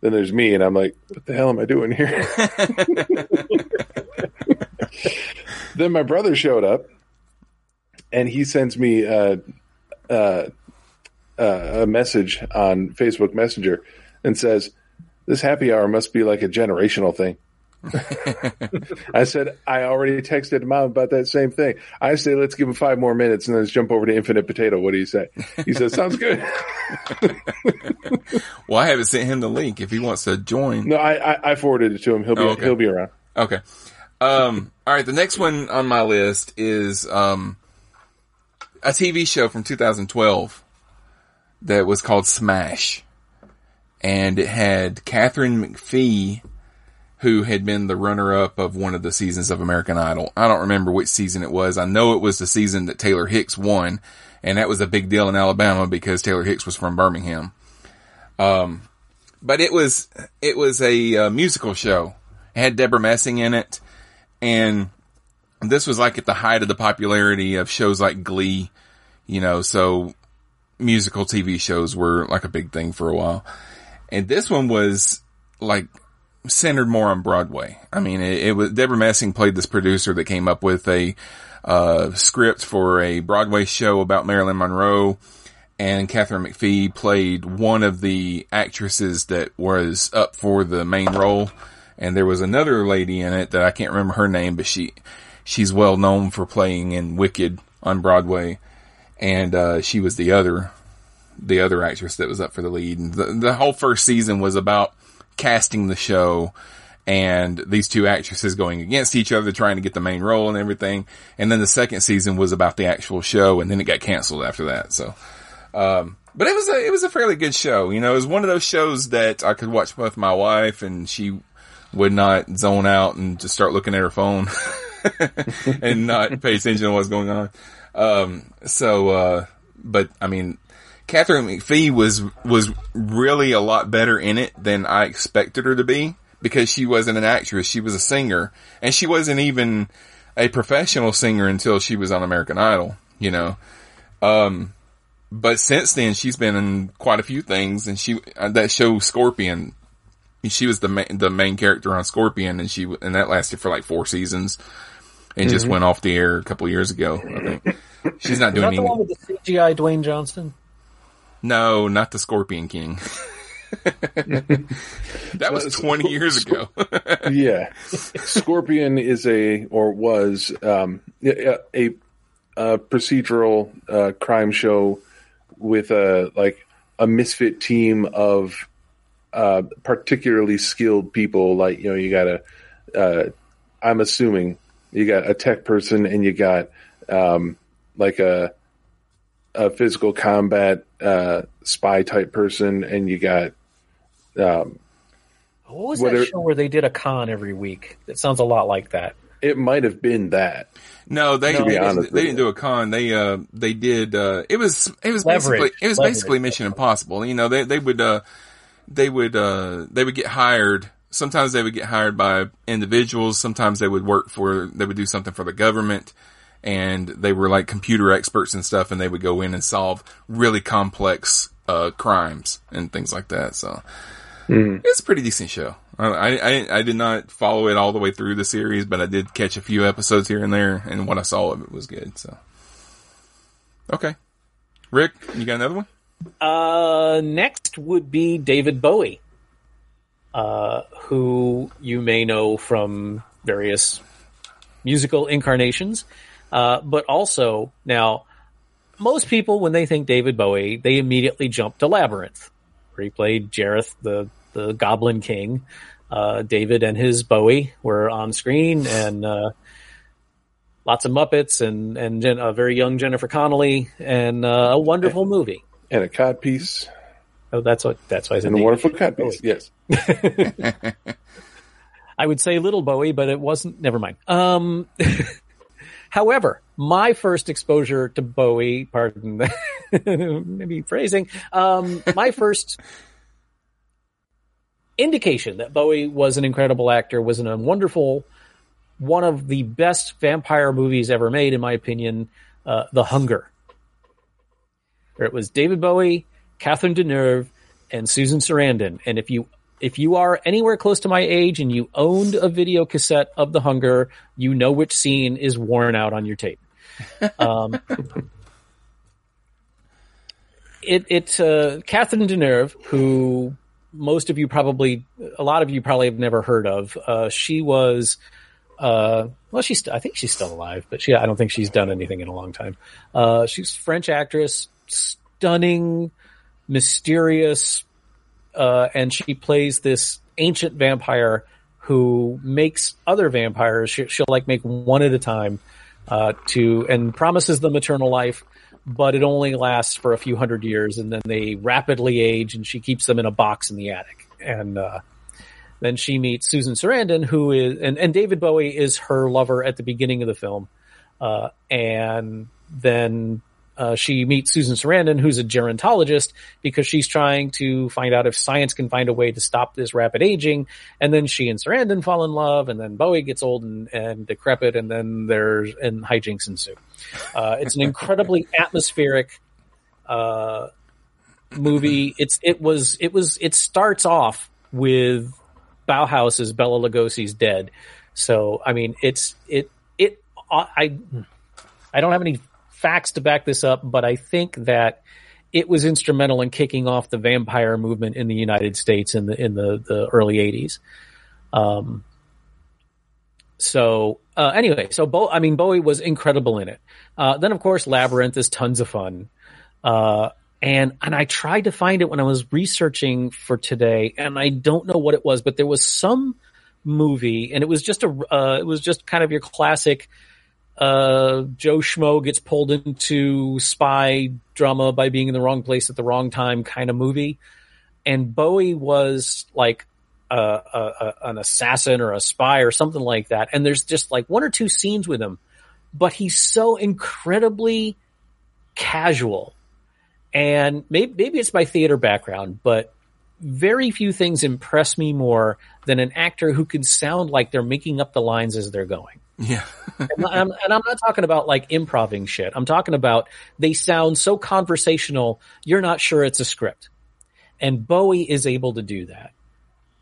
Then there's me, and I'm like, what the hell am I doing here? then my brother showed up, and he sends me uh, uh, uh, a message on Facebook Messenger and says, "This happy hour must be like a generational thing." I said, I already texted mom about that same thing. I say, let's give him five more minutes and then let's jump over to Infinite Potato. What do you say? He says, sounds good. well, I haven't sent him the link if he wants to join. No, I, I, I forwarded it to him. He'll be, Oh, okay. he'll be around. Okay. Um, all right. The next one on my list is, um, a TV show from 2012 that was called Smash. And it had Katharine McPhee, who had been the runner up of one of the seasons of American Idol. I don't remember which season it was. I know it was the season that Taylor Hicks won. And that was a big deal in Alabama because Taylor Hicks was from Birmingham. Um, but it was, it was a uh, musical show. It had Debra Messing in it. And this was like at the height of the popularity of shows like Glee, you know, so musical TV shows were like a big thing for a while. And this one was like centered more on Broadway. I mean, it, it was, Debra Messing played this producer that came up with a, uh, script for a Broadway show about Marilyn Monroe. And Katharine McPhee played one of the actresses that was up for the main role. And there was another lady in it that I can't remember her name, but she, she's well known for playing in Wicked on Broadway. And, uh, she was the other, the other actress that was up for the lead. And the, the whole first season was about casting the show and these two actresses going against each other trying to get the main role and everything. And then the second season was about the actual show and then it got canceled after that. So, um, but it was a, it was a fairly good show. You know, it was one of those shows that I could watch with my wife and she would not zone out and just start looking at her phone and not pay attention to what's going on. Um, so, uh, but I mean, Katharine McPhee was, was really a lot better in it than I expected her to be because she wasn't an actress. She was a singer and she wasn't even a professional singer until she was on American Idol, you know. Um, but since then she's been in quite a few things and she, uh, that show Scorpion, she was the main, the main character on Scorpion and she, and that lasted for like four seasons and just went off the air a couple years ago, I think. She's not Is doing that any, the one with the CGI Dwayne Johnson? No, not the Scorpion King. that was 20 years ago. yeah. Scorpion is a, or was, um, a, a, a procedural, uh, crime show with a, like, a misfit team of, uh, particularly skilled people. Like, you know, you got a, uh, I'm assuming you got a tech person and you got, um, like a, a physical combat, uh, spy type person and you got, um, What was Whether- that show where they did a con every week? That sounds a lot like that. it might have been that. No, they, To be they, didn't, they didn't do a con. They, uh, they did, uh, it was, it was Leverage. basically, it was Leverage. basically Mission Impossible. You know, they, they would, uh, they would, uh, they would get hired. Sometimes they would get hired by individuals. Sometimes they would work for, they would do something for the government and they were like computer experts and stuff and they would go in and solve really complex, uh, crimes and things like that. So it's a pretty decent show. I, I, I did not follow it all the way through the series, but I did catch a few episodes here and there, and what I saw of it was good. So, okay, Rick, you got another one? Uh, next would be David Bowie, uh, who you may know from various musical incarnations, uh, but also now most people when they think David Bowie, they immediately jump to Labyrinth, where he played Jareth, the the Goblin King. Uh, David and his Bowie were on screen, and uh, lots of Muppets, and and Jen, a very young Jennifer Connelly, and uh, a wonderful movie. And a cod piece Oh, that's what that's why I said. and a wonderful cod piece. Yes. I would say Little Bowie, but it wasn't. Never mind. Um, however, my first exposure to Bowie, pardon, the maybe phrasing, um, my first indication that Bowie was an incredible actor was in a wonderful, one of the best vampire movies ever made, in my opinion, uh, The Hunger. Where it was David Bowie, Catherine Deneuve, and Susan Sarandon. And if you if you are anywhere close to my age and you owned a video cassette of The Hunger, you know which scene is worn out on your tape. Um, it it uh, Catherine Deneuve, who most of you probably, a lot of you probably have never heard of. Uh, she was, uh, well, she's I think she's still alive, but she I don't think she's done anything in a long time. Uh, she's French actress, stunning, mysterious, uh, and she plays this ancient vampire who makes other vampires. She, will like make one at a time uh, to and promises them eternal life, but it only lasts for a few hundred years, and then they rapidly age, and she keeps them in a box in the attic. And uh, then she meets Susan Sarandon, who is and, and David Bowie is her lover at the beginning of the film, uh, and then uh, she meets Susan Sarandon, who's a gerontologist, because she's trying to find out if science can find a way to stop this rapid aging. And then she and Sarandon fall in love, and then Bowie gets old and, and decrepit, and then there's and hijinks ensue. Uh, it's an incredibly atmospheric uh, movie. It's it was it was it starts off with Bauhaus's Bela Lugosi's Dead. So I mean, it's it it I I don't have any facts to back this up, but I think that it was instrumental in kicking off the vampire movement in the United States in the in the, the early '80s. Um, so uh, anyway, so Bo- I mean Bowie was incredible in it. Uh, then of course Labyrinth is tons of fun, uh, and and I tried to find it when I was researching for today, and I don't know what it was, but there was some movie, and it was just a uh, it was just kind of your classic uh, Joe Schmo gets pulled into spy drama by being in the wrong place at the wrong time kind of movie. And Bowie was like a, a, a, an assassin or a spy or something like that. And there's just like one or two scenes with him, but he's so incredibly casual. And maybe, maybe it's my theater background, but very few things impress me more than an actor who can sound like they're making up the lines as they're going. Yeah. and, I'm, and, I'm, not talking about like improving shit. I'm talking about they sound so conversational, you're not sure it's a script. And Bowie is able to do that.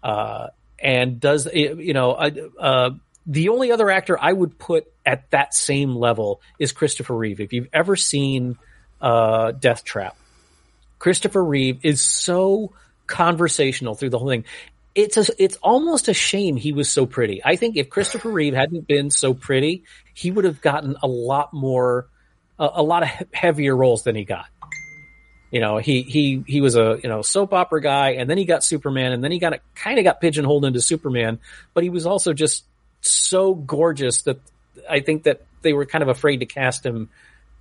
Uh, and does, you know, uh, the only other actor I would put at that same level is Christopher Reeve. If you've ever seen, uh, Death Trap, Christopher Reeve is so conversational through the whole thing it's a, it's almost a shame he was so pretty. I think if Christopher Reeve hadn't been so pretty, he would have gotten a lot more, a, a lot of heavier roles than he got. You know, he, he, he was a, you know, soap opera guy and then he got Superman and then he got, kind of got pigeonholed into Superman, but he was also just so gorgeous that I think that they were kind of afraid to cast him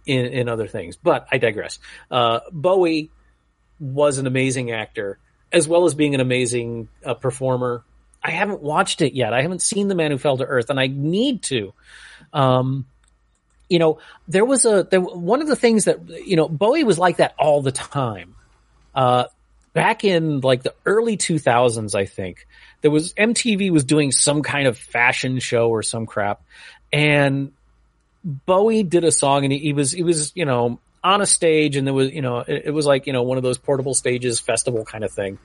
in, in other things, but I digress. Uh, Bowie was an amazing actor as well as being an amazing uh, performer. I haven't watched it yet. I haven't seen The Man Who Fell to Earth, and I need to. Um, you know, there was a there, one of the things that you know Bowie was like that all the time. Uh, back in like the early 2000s, I think there was MTV was doing some kind of fashion show or some crap, and Bowie did a song, and he, he was he was you know on a stage and there was, you know, it, it, was like, you know, one of those portable stages festival kind of thing.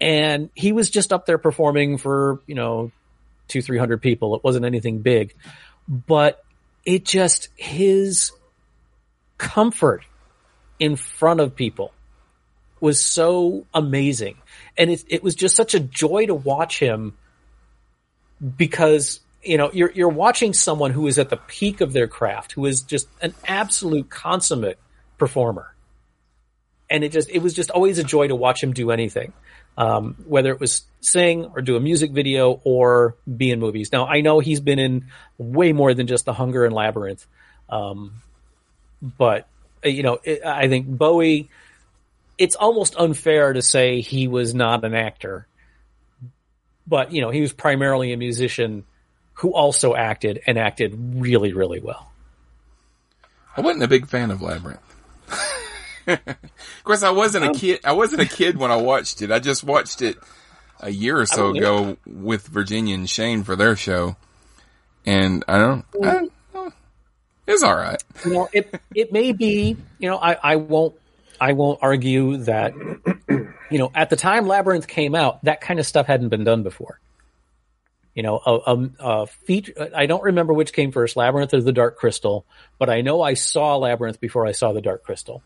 And he was just up there performing for, you know, two, three hundred people. It wasn't anything big, but it just, his comfort in front of people was so amazing. And it, it was just such a joy to watch him because you know, you're, you're watching someone who is at the peak of their craft, who is just an absolute consummate performer. And it just, it was just always a joy to watch him do anything. Um, whether it was sing or do a music video or be in movies. Now I know he's been in way more than just The Hunger and Labyrinth. Um, but you know, it, I think Bowie, it's almost unfair to say he was not an actor, but you know, he was primarily a musician who also acted and acted really, really well. I wasn't a big fan of Labyrinth. of course, I wasn't a um, kid. I wasn't a kid when I watched it. I just watched it a year or so ago with Virginia and Shane for their show, and I don't. I don't it's all right. You know, it it may be. You know, I I won't I won't argue that you know, at the time Labyrinth came out, that kind of stuff hadn't been done before. You know, a, a, a feature, I don't remember which came first, Labyrinth or the Dark Crystal, but I know I saw Labyrinth before I saw the Dark Crystal.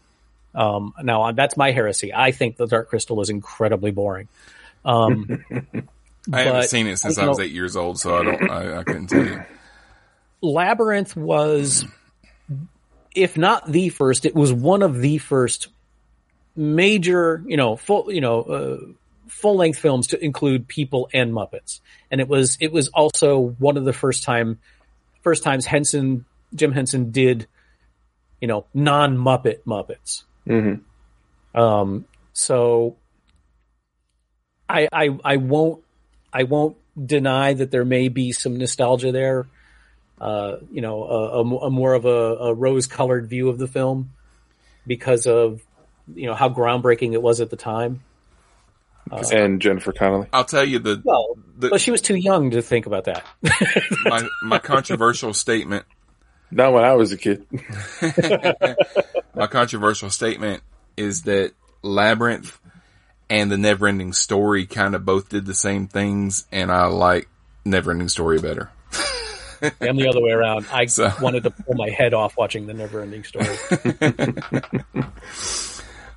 Um, now that's my heresy. I think the Dark Crystal is incredibly boring. Um, I haven't seen it since you I was know- eight years old, so I don't. I, I couldn't tell you. Labyrinth was, if not the first, it was one of the first major, you know, full, you know, uh, full length films to include people and Muppets. And it was, it was also one of the first time, first times Henson, Jim Henson did, you know, non Muppet Muppets. Um, so I, I, I won't, I won't deny that there may be some nostalgia there uh, you know, a, a a more of a, a rose-colored view of the film because of you know how groundbreaking it was at the time. Uh, and Jennifer Connelly. I'll tell you the Well, The- but she was too young to think about that. my my controversial statement. Not when I was a kid. My controversial statement is that Labyrinth and the Neverending Story kind of both did the same things, and I like Neverending Story better. and the other way around. I So- wanted to pull my head off watching the Never-Ending Story.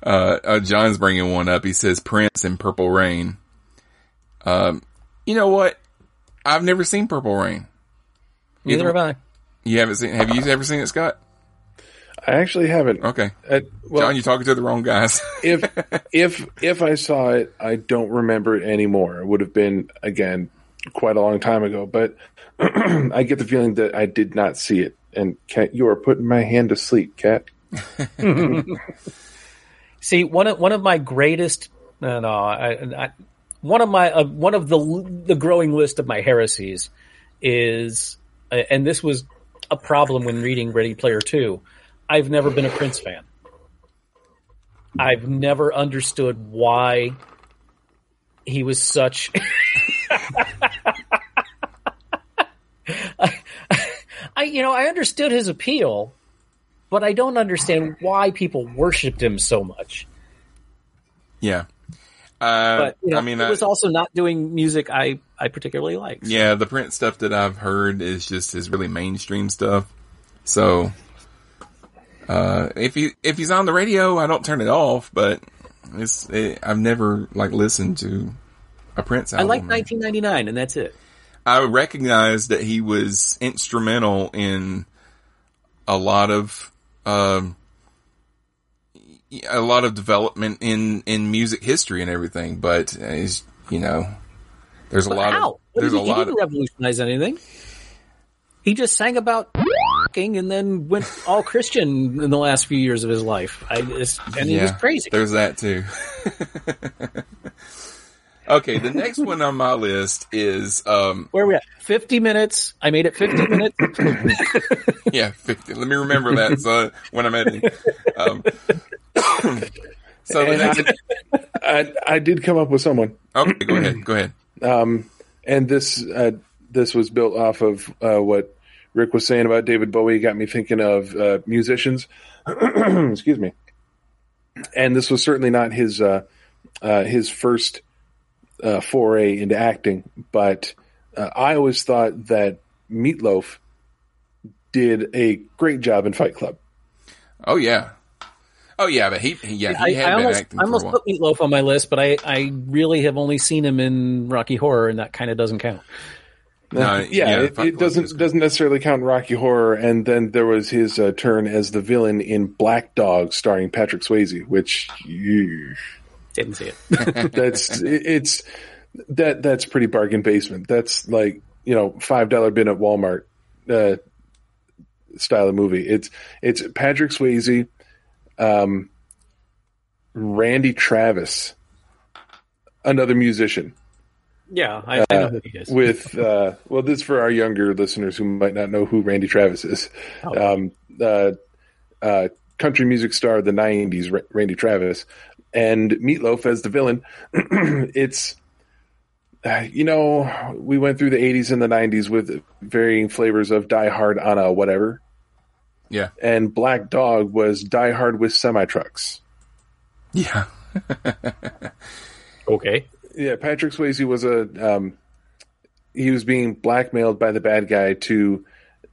Uh, uh, John's bringing one up. He says Prince and Purple Rain. Um, you know what? I've never seen Purple Rain. Neither have I. You haven't seen? Have you ever seen it, Scott? I actually haven't. Okay, Uh, well, John, you're talking to the wrong guys. if if if I saw it, I don't remember it anymore. It would have been again quite a long time ago, but I get the feeling that I did not see it. And Kat, you are putting my hand to sleep, Kat. See, one of one of my greatest, no, no, I, I, one of my uh, one of the the growing list of my heresies is, uh, and this was a problem when reading Ready Player Two. I've never been a Prince fan. I've never understood why he was such. I, I, you know, I understood his appeal, but I don't understand why people worshipped him so much. yeah. Uh, But you know, I mean, it I- was also not doing music I I particularly liked. Yeah, the Prince stuff that I've heard is just his really mainstream stuff. So, uh, if he if he's on the radio, I don't turn it off. But it's it, I've never like listened to a Prince I like 1999, and that's it. I recognize that he was instrumental in a lot of um, a lot of development in in music history and everything. But is you know, there's a But lot how? of there's a he, he lot didn't of revolutionize anything. He just sang about and then went all Christian in the last few years of his life. I just, and he was crazy. There's that too. okay, the next one on my list is um Where are we at? 50 minutes. I made it 50 minutes. yeah, 50. Let me remember that so when I'm editing. Um, so the And I, next I, I did come up with someone, Okay, go ahead. Go ahead. and this uh, this was built off of uh, what Rick was saying about David Bowie. Got me thinking of uh, musicians. Excuse me. And this was certainly not his uh, uh, his first uh, foray into acting, but uh, I always thought that Meatloaf did a great job in Fight Club. Oh yeah. Oh yeah, but he, he yeah, I, he had I been almost, acting I for a almost put Meatloaf on my list, but I, I really have only seen him in Rocky Horror, and that kind of doesn't count. No, yeah, it, it doesn't doesn't necessarily count Rocky Horror, and then there was his uh, turn as the villain in Black Dog, starring Patrick Swayze, which you, Didn't see it. that's it's that that's pretty bargain basement. That's like you know five dollar bin at Walmart uh, style of movie. It's it's Patrick Swayze, um, Randy Travis, another musician yeah, I, I know who he is. with uh, well, this is for our younger listeners who might not know who Randy Travis is. Oh. Um, uh, uh, country music star of the '90s, Randy Travis, and Meatloaf as the villain. it's uh, you know we went through the '80s and the '90s with varying flavors of Die Hard on a whatever, Yeah. and Black Dog was Die Hard with semi trucks. Yeah. Okay. Yeah, Patrick Swayze was a um, he was being blackmailed by the bad guy to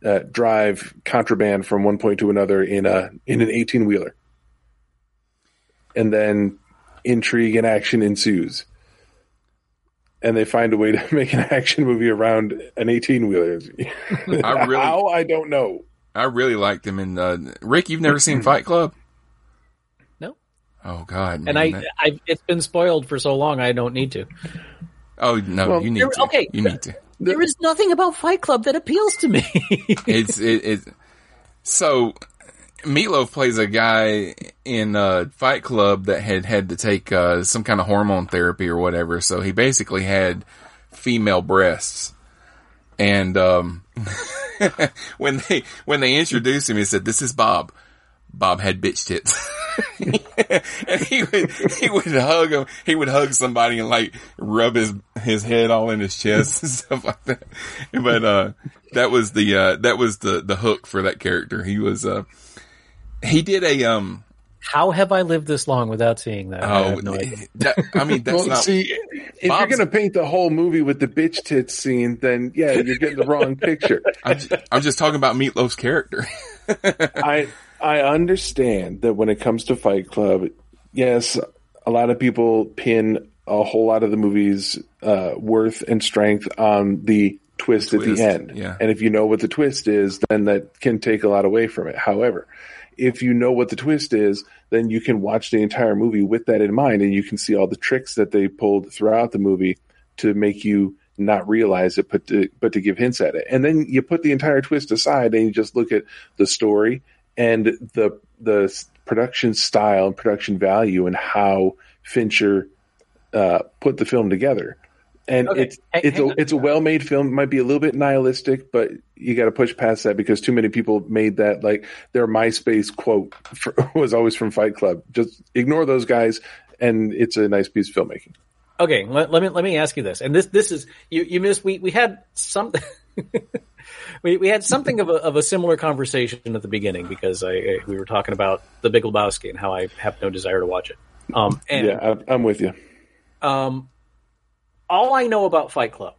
uh, drive contraband from one point to another in a in an eighteen wheeler, and then intrigue and action ensues, and they find a way to make an action movie around an eighteen wheeler. I really- how I don't know. I really liked him. And uh, Rick, you've never seen Fight Club? No. Oh God! And I, that- I, it's been spoiled for so long. I don't need to. oh no, Well, you need you're- to. okay. You need to. There is nothing about Fight Club that appeals to me. It's it, it. So Meatloaf plays a guy in uh, Fight Club that had had to take uh, some kind of hormone therapy or whatever. So he basically had female breasts, and um, when they when they introduced him, he said, "This is Bob." Bob had bitch tits. and he would, he would hug him, he would hug somebody and like rub his, his head all in his chest and stuff like that. But, uh, that was the, uh, that was the, the hook for that character. He was, uh, he did a, um, How have I lived this long without seeing that? I oh, have no idea. that, I mean, that's Well, not, see, if Bob's- you're going to paint the whole movie with the bitch tits scene, then yeah, you're getting the wrong picture. I'm just, I'm just talking about Meatloaf's character. I I understand that when it comes to Fight Club, yes, a lot of people pin a whole lot of the movie's uh, worth and strength on the twist, at Twist, the end. yeah. And if you know what the twist is, then that can take a lot away from it. However, if you know what the twist is, then you can watch the entire movie with that in mind, and you can see all the tricks that they pulled throughout the movie to make you not realize it, but to, but to give hints at it. And then you put the entire twist aside and you just look at the story and the the production style and production value and how Fincher uh, put the film together. And Okay, it's hang- it's a on. it's a well made film. It might be a little bit nihilistic, but you got to push past that because too many people made that like their MySpace quote for, was always from Fight Club. Just ignore those guys, and it's a nice piece of filmmaking. Okay, let, let me let me ask you this, and this this is you you missed. We we had some. We, we had something of a, of a similar conversation at the beginning because I, I we were talking about the Big Lebowski and how I have no desire to watch it. Um, and Yeah, I, I'm with you. um, all I know about Fight Club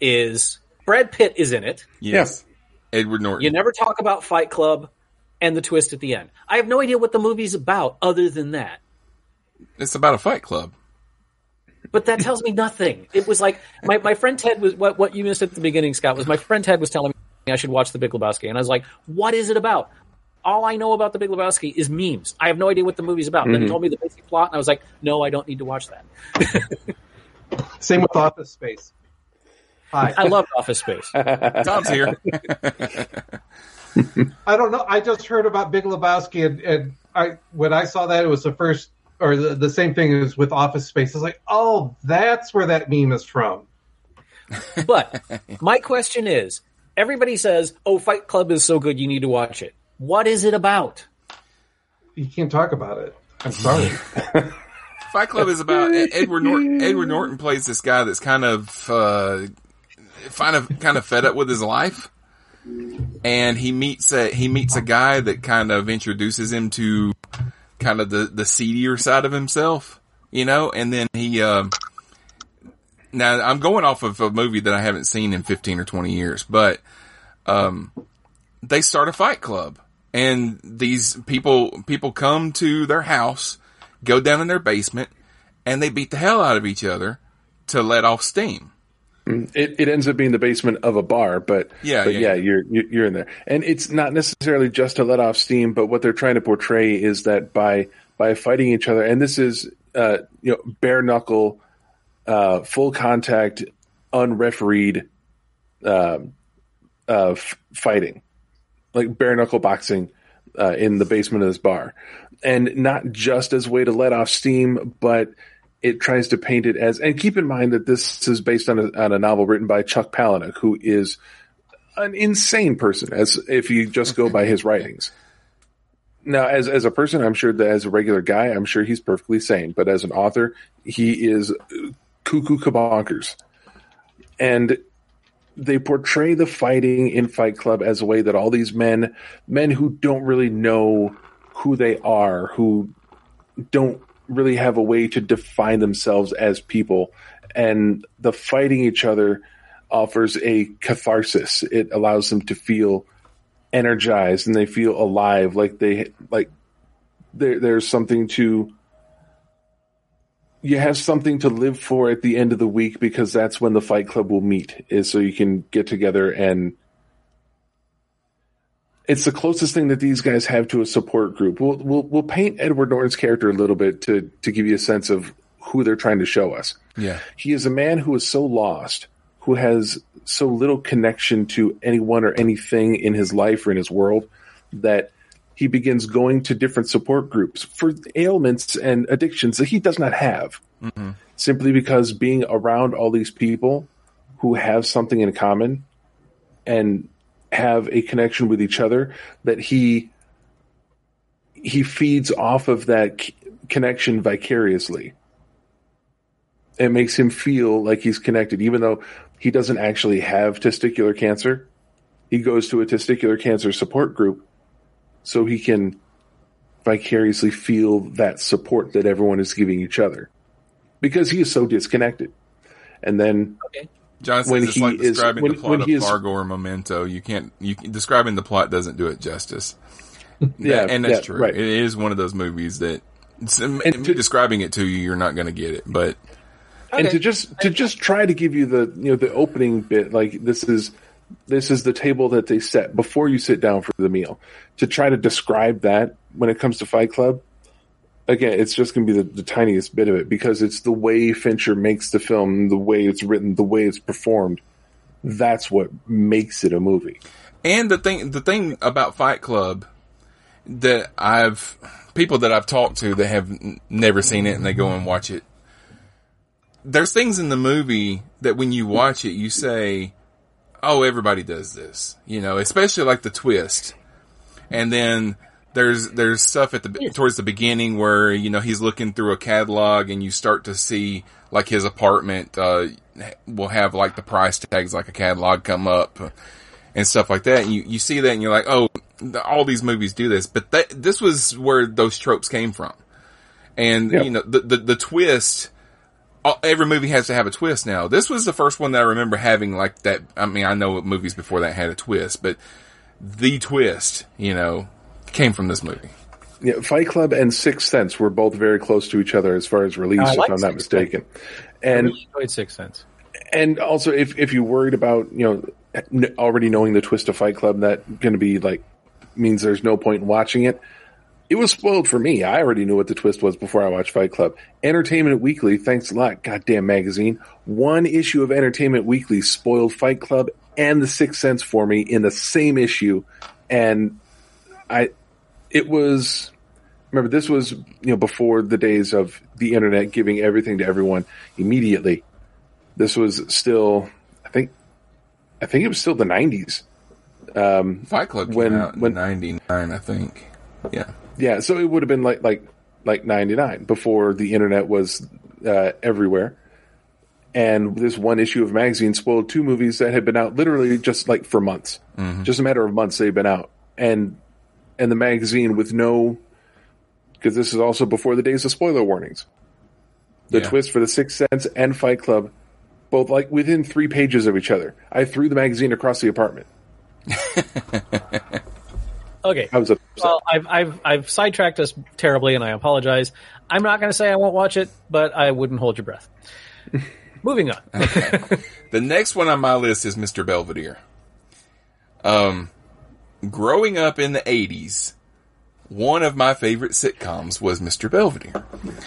is Brad Pitt is in it. Yes. Edward Norton. You never talk about Fight Club and the twist at the end. I have no idea what the movie's about other than that. it's about a fight club. But that tells me nothing. It was like my, my friend Ted was what what you missed at the beginning, Scott, was my friend Ted was telling me I should watch The Big Lebowski, and I was like, "What is it about?" All I know about The Big Lebowski is memes. I have no idea what the movie's about. Then he mm-hmm. told me the basic plot, and I was like, "No, I don't need to watch that." Same with Office Space. Hi. I love Office Space. Tom's here. I don't know. I just heard about Big Lebowski, and, and I when I saw that, it was the first or the, the same thing as with Office Space. It's like, oh, that's where that meme is from. But my question is, everybody says, "Oh, Fight Club is so good, you need to watch it." What is it about? You can't talk about it. I'm sorry. Fight Club is about Edward Norton. Edward Norton plays this guy that's kind of, uh, kind of, kind of fed up with his life, and he meets a he meets a guy that kind of introduces him to kind of the the seedier side of himself, you know, and then he. Uh, now I'm going off of a movie that I haven't seen in 15 or 20 years, but um, they start a fight club, and these people people come to their house go down in their basement and they beat the hell out of each other to let off steam. It, it ends up being the basement of a bar, but Yeah, but yeah, yeah, you're you're in there, and it's not necessarily just to let off steam, but what they're trying to portray is that by by fighting each other, and this is uh, you know bare knuckle, uh, full contact, unrefereed, um, uh, f- fighting, like bare knuckle boxing uh, in the basement of this bar, and not just as a way to let off steam, but it tries to paint it as. And keep in mind that this is based on a, on a novel written by Chuck Palahniuk, who is an insane person, as if you just go by his writings. Now, as as a person, I'm sure that as a regular guy, I'm sure he's perfectly sane. But as an author, he is cuckoo kabonkers. And they portray the fighting in Fight Club as a way that all these men, men who don't really know who they are, who don't really have a way to define themselves as people. And the fighting each other offers a catharsis. It allows them to feel energized and they feel alive, like they like there, there's something to you have something to live for at the end of the week because that's when the fight club will meet is so you can get together and it's the closest thing that these guys have to a support group. We'll, we'll, we'll paint Edward Norton's character a little bit to, to give you a sense of who they're trying to show us. Yeah. He is a man who is so lost, who has so little connection to anyone or anything in his life or in his world that he begins going to different support groups for ailments and addictions that he does not have. Mm-hmm. Simply because being around all these people who have something in common and have a connection with each other that he he feeds off of that c- connection vicariously. It makes him feel like he's connected, even though he doesn't actually have testicular cancer. He goes to a testicular cancer support group so he can vicariously feel that support that everyone is giving each other because he is so disconnected. And then John says When it's he like is- describing when- the plot when of is- Fargo or Memento. You can't, you describing the plot doesn't do it justice. Yeah, and that's yeah, true. right. It is one of those movies that it's- me to- describing it to you, you're not going to get it. But and to just to just try to give you the you know the opening bit like this is this is the table that they set before you sit down for the meal to try to describe that when it comes to fight club again it's just going to be the, the tiniest bit of it because it's the way fincher makes the film the way it's written the way it's performed that's what makes it a movie And the thing, the thing about Fight Club that I've people that I've talked to that have n- never seen it and they go and watch it. There's things in the movie that when you watch it, you say, "Oh, everybody does this," you know, especially like the twist. And then there's there's stuff at the towards the beginning where you know he's looking through a catalog and you start to see like his apartment uh, will have like the price tags like a catalog come up and stuff like that. And you, you see that and you're like, oh, the, all these movies do this, but that, this was where those tropes came from. And, Yeah. you know, the, the, the twist, every movie has to have a twist now. This was the first one that I remember having like that. I mean, I know what movies before that had a twist, but the twist, you know, came from this movie. yeah fight club and sixth sense were both very close to each other as far as release I if like i'm not mistaken I and really enjoyed Sixth Sense. and also if if you're worried about you know already knowing the twist of Fight Club, that going to be like means there's no point in watching it. It was spoiled for me. I already knew what the twist was before I watched Fight Club. Entertainment Weekly, thanks a lot, goddamn magazine. One issue of Entertainment Weekly spoiled Fight Club and The Sixth Sense for me in the same issue, and I, it was. Remember, this was you know before the days of the internet giving everything to everyone immediately this was still i think i think it was still the 90s Um, Fight Club came When- out in when- 99, I think. Yeah. yeah so it would have been like like like 99 before the internet was uh, everywhere and this one issue of magazine spoiled two movies that had been out literally just like for months just a matter of months they've been out and and the magazine with no because this is also before the days of spoiler warnings the Yeah. twist for the sixth sense and fight club both like within three pages of each other i threw the magazine across the apartment Okay. i was upset. Well, I've I've I've sidetracked us terribly, and I apologize. I'm not going to say I won't watch it, but I wouldn't hold your breath. Moving on. The next one on my list is Mr. Belvedere. Um, growing up in the 80s, one of my favorite sitcoms was Mr. Belvedere.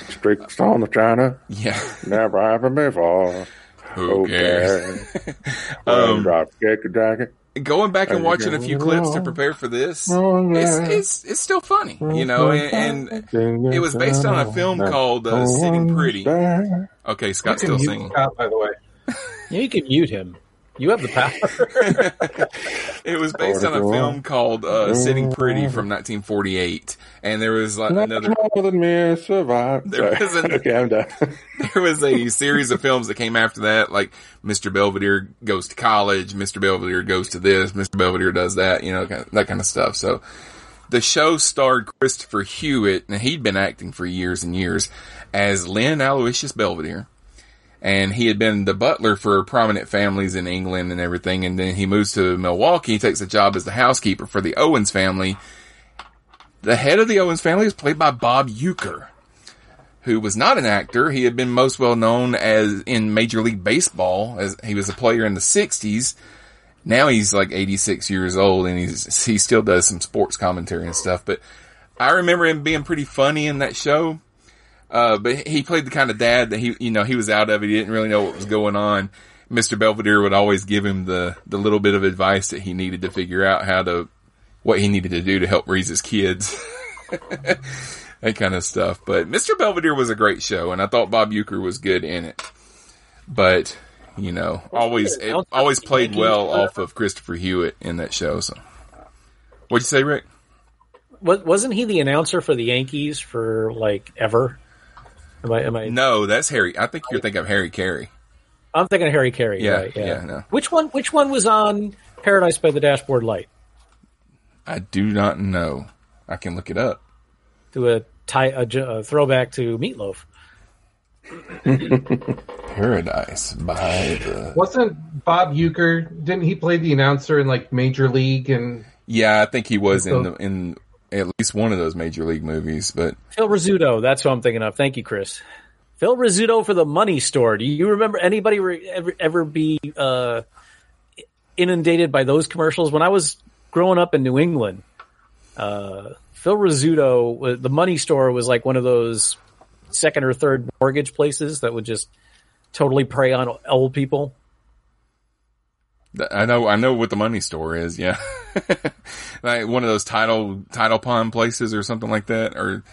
Streaks on the china Yeah. never happened before Who cares? um, drop kick a jacket Going back and watching a few clips to prepare for this, it's, it's, it's still funny, you know, and, and it was based on a film called uh, Sitting Pretty. Okay, Scott's still singing. Scott, by the way. Yeah, you can mute him. You have the power. It was based on a film called uh, Sitting Pretty from 1948, and there was like another. more than me survive. There Sorry. was an- okay, I'm done. There was a series of films that came after that, like Mr. Belvedere goes to college, Mr. Belvedere goes to this, Mr. Belvedere does that, you know, kind of- that kind of stuff. So the show starred Christopher Hewitt, and he'd been acting for years and years as Lynn Aloysius Belvedere. And he had been the butler for prominent families in England and everything. And then he moves to Milwaukee. He takes a job as the housekeeper for the Owens family. The head of the Owens family is played by Bob Uecker, who was not an actor. He had been most well known as in Major League Baseball as he was a player in the 60s now he's like 86 years old and he's, he still does some sports commentary and stuff, but I remember him being pretty funny in that show. Uh, but he played the kind of dad that he, you know, he was out of it. He didn't really know what was going on. Mr. Belvedere would always give him the, the little bit of advice that he needed to figure out how to, what he needed to do to help raise his kids. that kind of stuff. But Mr. Belvedere was a great show and I thought Bob Uecker was good in it. But you know, always it always played well off of Christopher Hewitt in that show. So, what'd you say, Rick? Wasn't he the announcer for the Yankees for like ever? Am I? Am I? No, that's Harry. I think you're thinking of Harry Caray. I'm thinking of Harry Caray. Yeah, right, yeah. yeah no. Which one? Which one was on Paradise by the Dashboard Light? I do not know. I can look it up. Do a, tie, a, a throwback to Meatloaf. Paradise by the. Wasn't Bob Uecker? Didn't he play the announcer in like Major League and? Yeah, I think he was in the, in at least one of those Major League movies. But Phil Rizzuto, that's what I'm thinking of. Thank you, Chris. Phil Rizzuto for the Money Store. Do you remember anybody re- ever ever be uh, inundated by those commercials? When I was growing up in New England, uh, Phil Rizzuto, the Money Store was like one of those second or third mortgage places that would just totally prey on old people. I know, I know what the money store is. Yeah, like one of those title title pawn places or something like that, or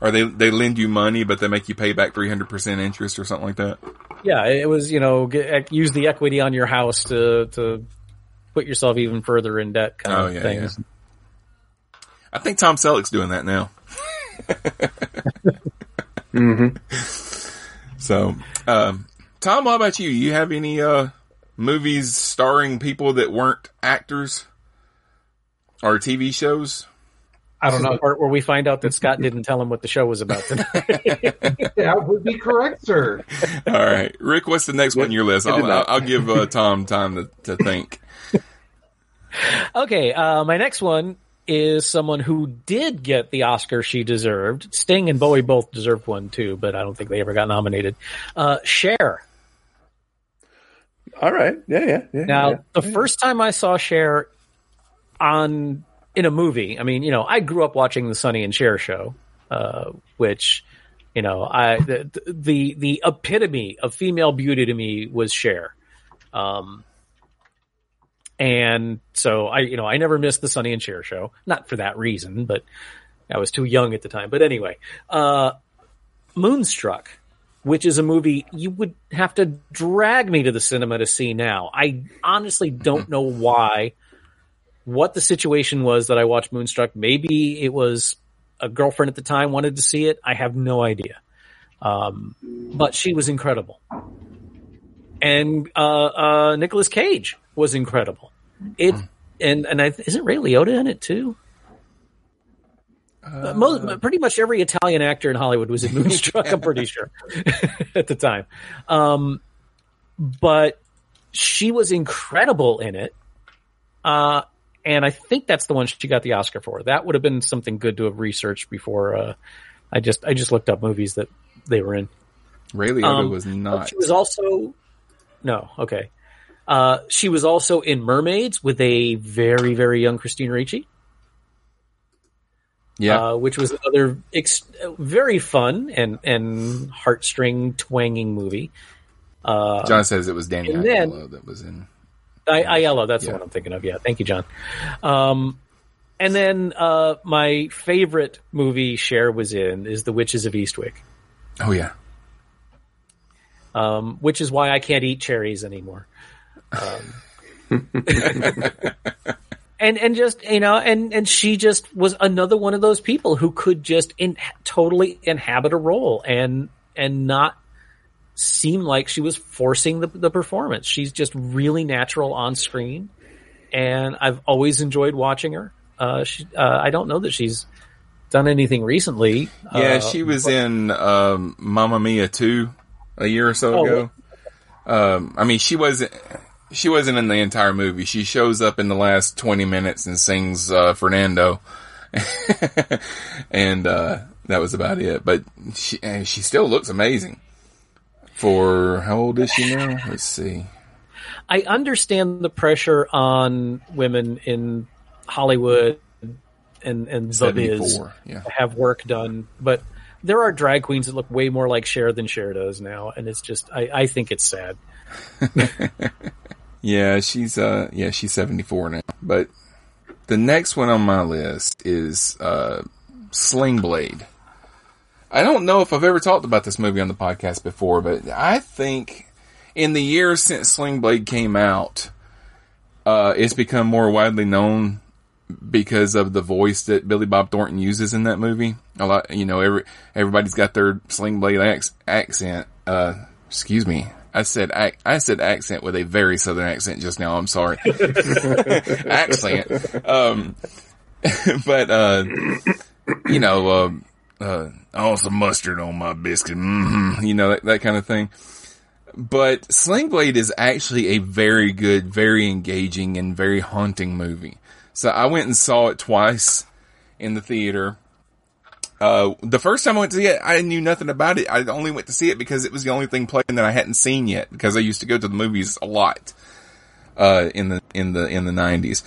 or they they lend you money but they make you pay back three hundred percent interest or something like that. Yeah, it was you know get, use the equity on your house to to put yourself even further in debt kind Oh, of yeah, things. yeah. I think Tom Selleck's doing that now. So, um, Tom, what about you? You have any uh, movies starring people that weren't actors or TV shows? I don't know. Part where we find out that Scott didn't tell him what the show was about tonight. That would be correct, sir. All right, Rick, what's the next one on your list? I I'll. I'll give uh, Tom time to, to think. okay, uh, my next one is someone who did get the Oscar she deserved. Sting and Bowie both deserved one too, but I don't think they ever got nominated. Uh, Cher. All right. Yeah, yeah, yeah. Now, yeah. the first time I saw Cher on in a movie, I mean, you know, I grew up watching the Sonny and Cher show, uh, which, you know, I the, the the epitome of female beauty to me was Cher. Um, and so I, you know, I never missed the Sonny and Cher show, not for that reason, but I was too young at the time. But anyway, uh, Moonstruck, which is a movie you would have to drag me to the cinema to see now. I honestly don't know why, what the situation was that I watched Moonstruck. Maybe it was a girlfriend at the time wanted to see it. I have no idea. Um, but she was incredible. And, uh, uh, Nicolas Cage was incredible. It, and, and I, isn't Ray Liotta in it too? Uh, most, pretty much every Italian actor in Hollywood was in Moonstruck. I'm pretty sure at the time. Um, but she was incredible in it. Uh, and I think that's the one she got the Oscar for. That would have been something good to have researched before. Uh, I just I just looked up movies that they were in. Ray Liotta Um, was not. She was also no okay. Uh, she was also in Mermaids with a very very young Christina Ricci. Yeah, uh, which was another ex- very fun and and heartstring twanging movie. Uh, John says it was Danny and then- Aiello that was in. I, Aiello, that's Yeah. the one I'm thinking of. Yeah, thank you, John. Um, and then uh, my favorite movie Cher was in is The Witches of Eastwick, Oh yeah, um, which is why I can't eat cherries anymore. Um, and and just you know, and and she just was another one of those people who could just in, totally inhabit a role and and not seem like she was forcing the, the performance. She's just really natural on screen, and I've always enjoyed watching her. Uh, she, uh, I don't know that she's done anything recently. Yeah, Uh, she was in um, Mamma Mia 2 a year or so Oh, ago. Um, I mean, she wasn't. She wasn't in the entire movie. She shows up in the last twenty minutes and sings uh, Fernando, and uh, that was about it. But she she still looks amazing. For how old is she now? Let's see. I understand the pressure on women in Hollywood and and the biz yeah. have work done, but there are drag queens that look way more like Cher than Cher does now, and it's just I, I think it's sad. Yeah, she's uh yeah, she's 74 now. But the next one on my list is uh Sling Blade. I don't know if I've ever talked about this movie on the podcast before, but I think in the years since Sling Blade came out, uh it's become more widely known because of the voice that Billy Bob Thornton uses in that movie. A lot, you know, every everybody's got their Sling Blade ac- accent. Uh, excuse me, I said I said accent with a very southern accent just now. I'm sorry, accent. Um, but uh, you know, uh, uh, oh, some mustard on my biscuit. hmm You know that that kind of thing. But Sling Blade is actually a very good, very engaging, and very haunting movie. So I went and saw it twice in the theater. Uh, the first time I went to see it, I knew nothing about it. I only went to see it because it was the only thing playing that I hadn't seen yet. Because I used to go to the movies a lot uh, in the in the in the nineties,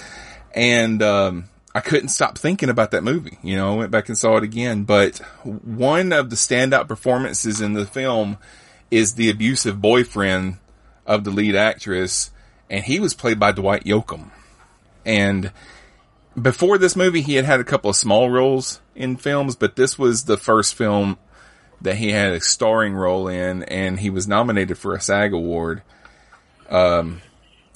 and um, I couldn't stop thinking about that movie. You know, I went back and saw it again. But one of the standout performances in the film is the abusive boyfriend of the lead actress, and he was played by Dwight Yoakam. And before this movie, he had had a couple of small roles in films, but this was the first film that he had a starring role in, and he was nominated for a SAG award. Um,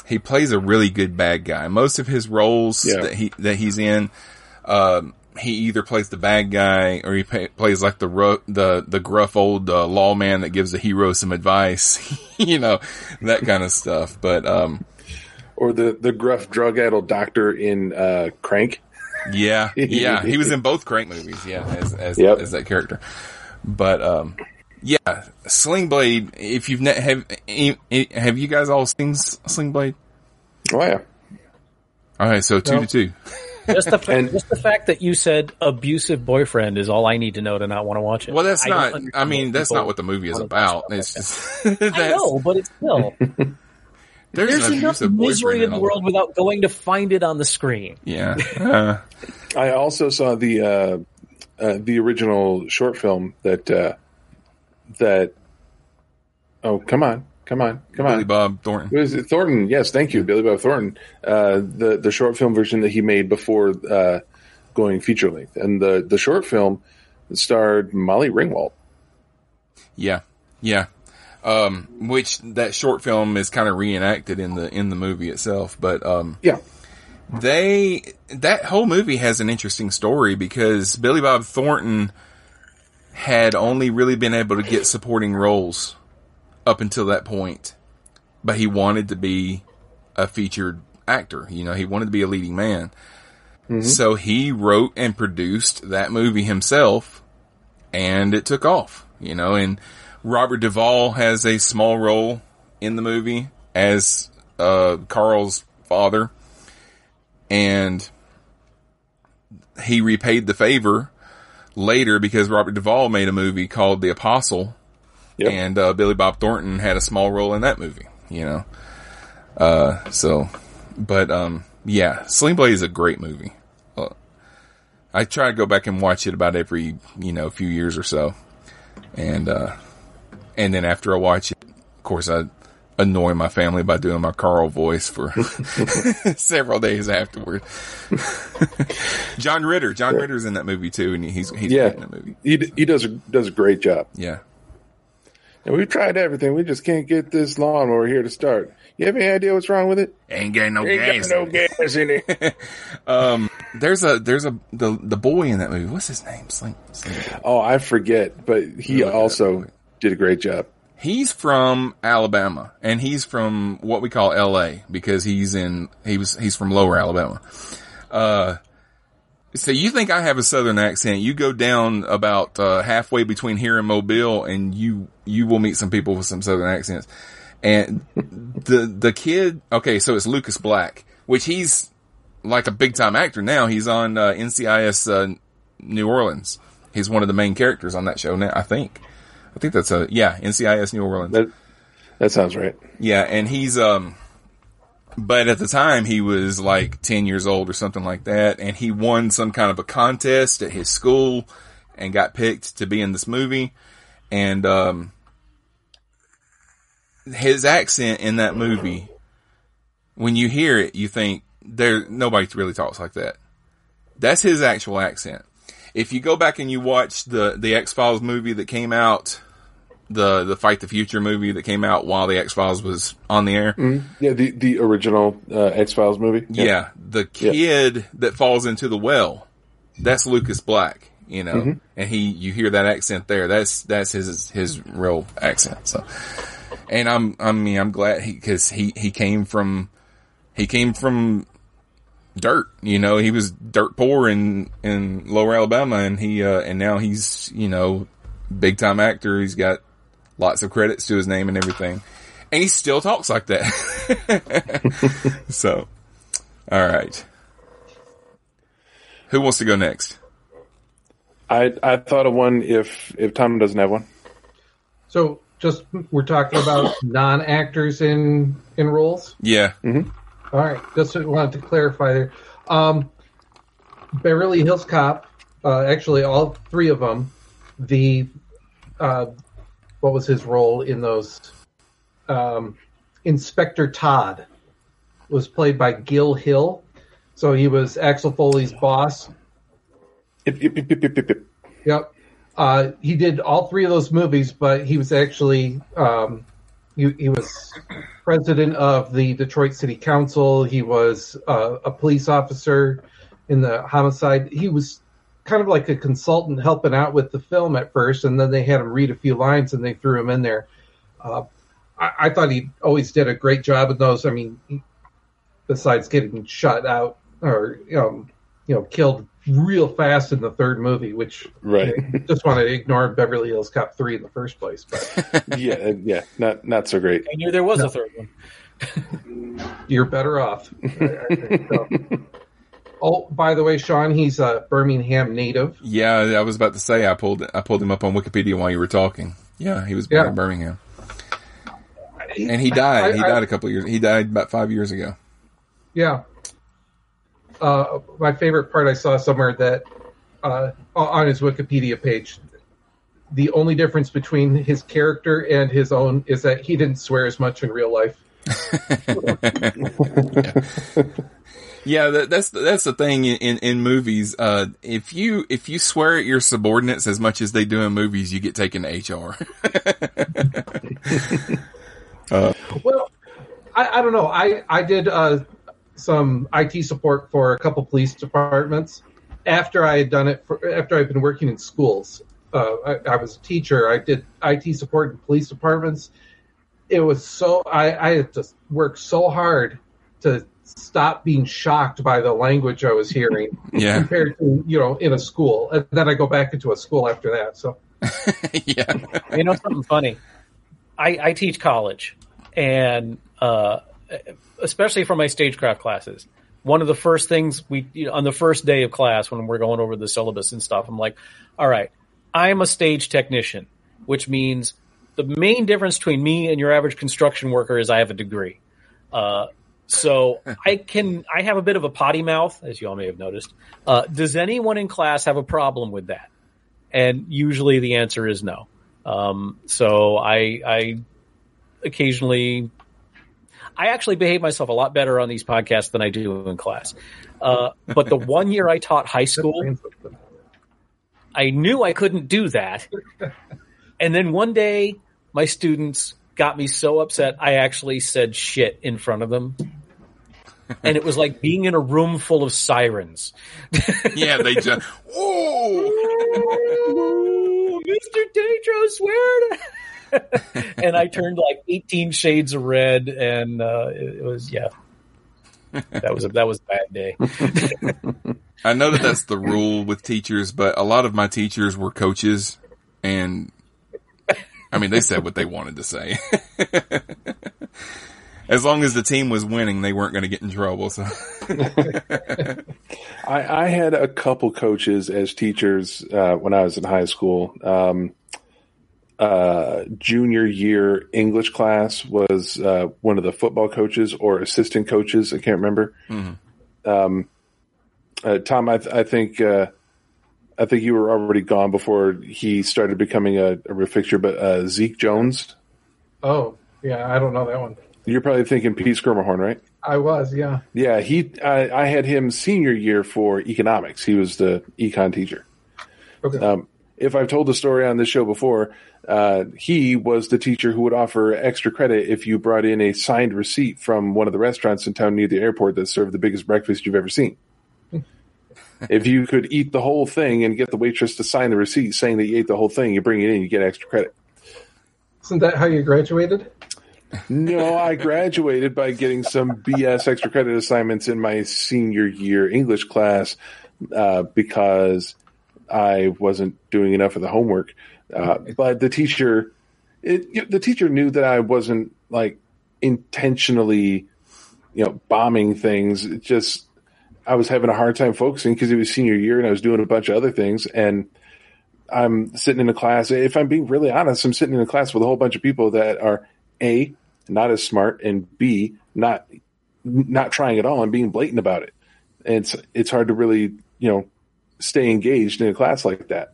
he plays a really good bad guy. Most of his roles Yeah. that he that he's in, um, he either plays the bad guy or he pa plays like the ru- the the gruff old uh, lawman that gives the hero some advice, you know, that kind of stuff. But um, Or the, the gruff drug addled doctor in uh, Crank. Yeah, yeah, he was in both Crank movies. Yeah, as as, Yep. as that character. But um, yeah, Sling Blade. If you've ne- have have you guys all seen S- Sling Blade? Oh, yeah. All right, so two No. to two. Just the fa- And- just the fact that you said abusive boyfriend is all I need to know to not want to watch it. Well, that's I don't. I mean, that's not what the movie is about. It's just I know, but it's still there's, there's an enough misery in the all- world without going to find it on the screen. Yeah, uh, I also saw the uh, uh, the original short film that uh, that. Oh, come on, come on, come Billy on! Bob Thornton. What is it? Thornton? Yes, thank you, Billy Bob Thornton. Uh, the the short film version that he made before uh, going feature length, and the the short film starred Molly Ringwald. Yeah, yeah. Um, which that short film is kind of reenacted in the in the movie itself, but um, Yeah, they that whole movie has an interesting story because Billy Bob Thornton had only really been able to get supporting roles up until that point, but he wanted to be a featured actor. You know, he wanted to be a leading man. So he wrote and produced that movie himself and it took off, you know, and Robert Duvall has a small role in the movie as, uh, Carl's father and he repaid the favor later because Robert Duvall made a movie called The Apostle Yep. and, uh, Billy Bob Thornton had a small role in that movie, you know, uh, so, but, um, yeah, Sling Blade is a great movie. Uh, I try to go back and watch it about every, you know, few years or so. And, uh, and then after I watch it, of course, I annoy my family by doing my Carl voice for several days afterward. John Ritter, John Ritter's in that movie too, and he's, he's Yeah. in that movie. he d- he does a, does a great job. Yeah. And we've tried everything. We just can't get this lawnmower here to start. You have any idea what's wrong with it? Ain't got no Ain't got no gas in it. um, There's a, there's a, the, the boy in that movie. What's his name? Sling, Sling. oh, I forget, but he also. Did a great job. He's from Alabama and he's from what we call LA because he's in, he was, he's from lower Alabama. Uh, So you think I have a southern accent? You go down about uh, halfway between here and Mobile, and you you will meet some people with some southern accents. And the the kid, okay, so it's Lucas Black, which he's like a big time actor now. He's on uh, NCIS uh, New Orleans. He's one of the main characters on that show now. I think. I think that's a yeah NCIS New Orleans. That that sounds right. Yeah, and he's um but at the time he was like 10 years old or something like that and he won some kind of a contest at his school and got picked to be in this movie and um his accent in that movie when you hear it you think there nobody really talks like that. That's his actual accent. If you go back and you watch the the X-Files movie that came out the the Fight the Future movie that came out while the X Files was on the air. Yeah, the the original uh, X Files movie. Yeah. the kid that falls into the well, that's Lucas Black, you know, and he you hear that accent there. That's that's his his real accent. So, and I'm I mean I'm glad he because he he came from he came from dirt. You know, he was dirt poor in in Lower Alabama, and he uh, and now he's you know big time actor. He's got lots of credits to his name and everything, and he still talks like that. so, all right, who wants to go next? I I thought of one if if Tom doesn't have one. So just we're talking about non actors in in roles. Yeah, All right, just wanted to clarify there. Um, Beverly Hills Cop, uh, actually all three of them. The uh, what was his role in those? Um, Inspector Todd was played by Gil Hill, so he was Axel Foley's boss. Ip, ip, ip, ip, ip. Yep. Uh, he did all three of those movies, but he was actually um, he, he was president of the Detroit City Council. He was uh, a police officer in the homicide. He was kind of like a consultant helping out with the film at first, and then they had him read a few lines and they threw him in there. Uh, I, I thought he always did a great job in those. I mean, besides getting shot out or um, you know killed real fast in the third movie, which Right. I just want to ignore Beverly Hills Cop three in the first place. But yeah, uh, yeah, not not so great. I knew there was a third one. you're better off. I think so. Oh, by the way, Sean, he's a Birmingham native. yeah. I was about to say I pulled I pulled him up on Wikipedia while you were talking. Yeah, he was born Yeah. in Birmingham, and he died. he I- I- died a couple of years. He died about five years ago. Yeah. Uh, my favorite part I saw somewhere that uh, on his Wikipedia page, the only difference between his character and his own is that he didn't swear as much in real life. Yeah, that, that's that's the thing in, in, in movies. Uh, if you if you swear at your subordinates as much as they do in movies, you get taken to HR. Well, I, I don't know. I I did uh, some IT support for a couple police departments after I had done it. For, after I'd been working in schools, uh, I, I was a teacher. I did IT support in police departments. It was so I, I had to work so hard to stop being shocked by the language I was hearing yeah, compared to you know in a school. And then I go back into a school after that. So yeah, You know something funny? I, I teach college, and uh, especially for my stagecraft classes, one of the first things we you know, on the first day of class when we're going over the syllabus and stuff, I'm like, "All right, I'm a stage technician, which means the main difference between me and your average construction worker is I have a degree." Uh, so I can I have a bit of a potty mouth, as you all may have noticed. Uh, does anyone in class have a problem with that? And usually the answer is no. Um, so I, I occasionally, I actually behave myself a lot better on these podcasts than I do in class. Uh, but the one year I taught high school, I knew I couldn't do that. And then one day my students got me so upset, I actually said shit in front of them. And it was like being in a room full of sirens. yeah. They just oh Mr. Tetro, swear to. and I turned like 18 shades of red, and uh, it, it was, yeah. that was a, that was a bad day. I know that that's the rule with teachers, but a lot of my teachers were coaches, and I mean, they said what they wanted to say. as long as the team was winning, they weren't going to get in trouble. So, I, I had a couple coaches as teachers uh, when I was in high school. Um, uh, junior year English class was uh, one of the football coaches or assistant coaches. I can't remember. Um, uh, Tom, I, th- I think uh, I think you were already gone before he started becoming a, a real fixture. But uh, Zeke Jones, Oh, yeah, I don't know that one. you're probably thinking Pete Skirmahorn, right? I was, yeah. Yeah, he. I, I had him senior year for economics. He was the econ teacher. Okay. Um, if I've told the story on this show before, uh, he was the teacher who would offer extra credit if you brought in a signed receipt from one of the restaurants in town near the airport that served the biggest breakfast you've ever seen. if you could eat the whole thing and get the waitress to sign the receipt saying that you ate the whole thing, you bring it in, you get extra credit. Isn't that how you graduated? No, I graduated by getting some BS extra credit assignments in my senior year English class uh, because I wasn't doing enough of the homework. Uh, but the teacher, it, the teacher knew that I wasn't like intentionally, you know, bombing things. It just I was having a hard time focusing because it was senior year and I was doing a bunch of other things and. I'm sitting in a class. If I'm being really honest, I'm sitting in a class with a whole bunch of people that are a not as smart and b not not trying at all and being blatant about it. And it's it's hard to really you know stay engaged in a class like that.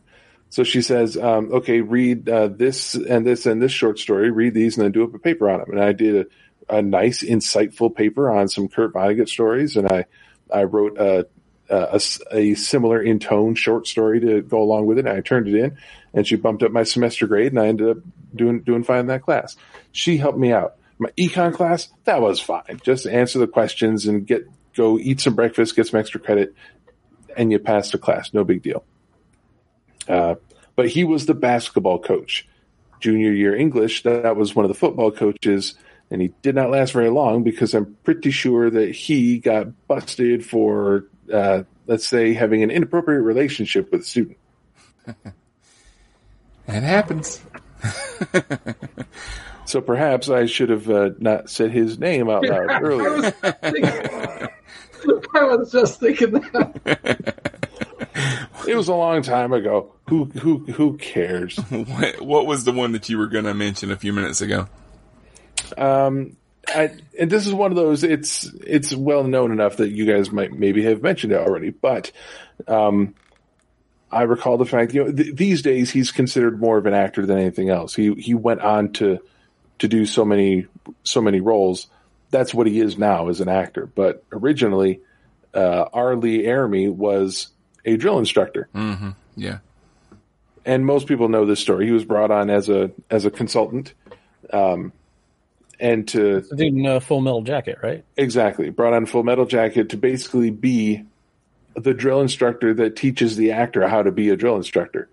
So she says, um, "Okay, read uh, this and this and this short story. Read these and then do up a paper on them." And I did a, a nice, insightful paper on some Kurt Vonnegut stories, and I I wrote a a, a similar in tone short story to go along with it. And I turned it in, and she bumped up my semester grade, and I ended up doing doing fine in that class. She helped me out. My econ class that was fine. Just answer the questions and get go eat some breakfast, get some extra credit, and you pass the class. No big deal. Uh, but he was the basketball coach. Junior year English, that was one of the football coaches, and he did not last very long because I'm pretty sure that he got busted for, uh, let's say, having an inappropriate relationship with a student. it happens. So perhaps I should have uh, not said his name out loud I earlier. was, thinking, I was just thinking that. It was a long time ago. Who who who cares? What, what was the one that you were going to mention a few minutes ago? Um, I, and this is one of those. It's it's well known enough that you guys might maybe have mentioned it already. But um, I recall the fact you know th- these days he's considered more of an actor than anything else. He he went on to to do so many so many roles. That's what he is now as an actor. But originally, uh, R. Lee Ermey was a drill instructor. Mm-hmm. Yeah. and most people know this story. He was brought on as a as a consultant, um, and to The dude in a full metal jacket, right? exactly brought on Full Metal Jacket to basically be the drill instructor that teaches the actor how to be a drill instructor.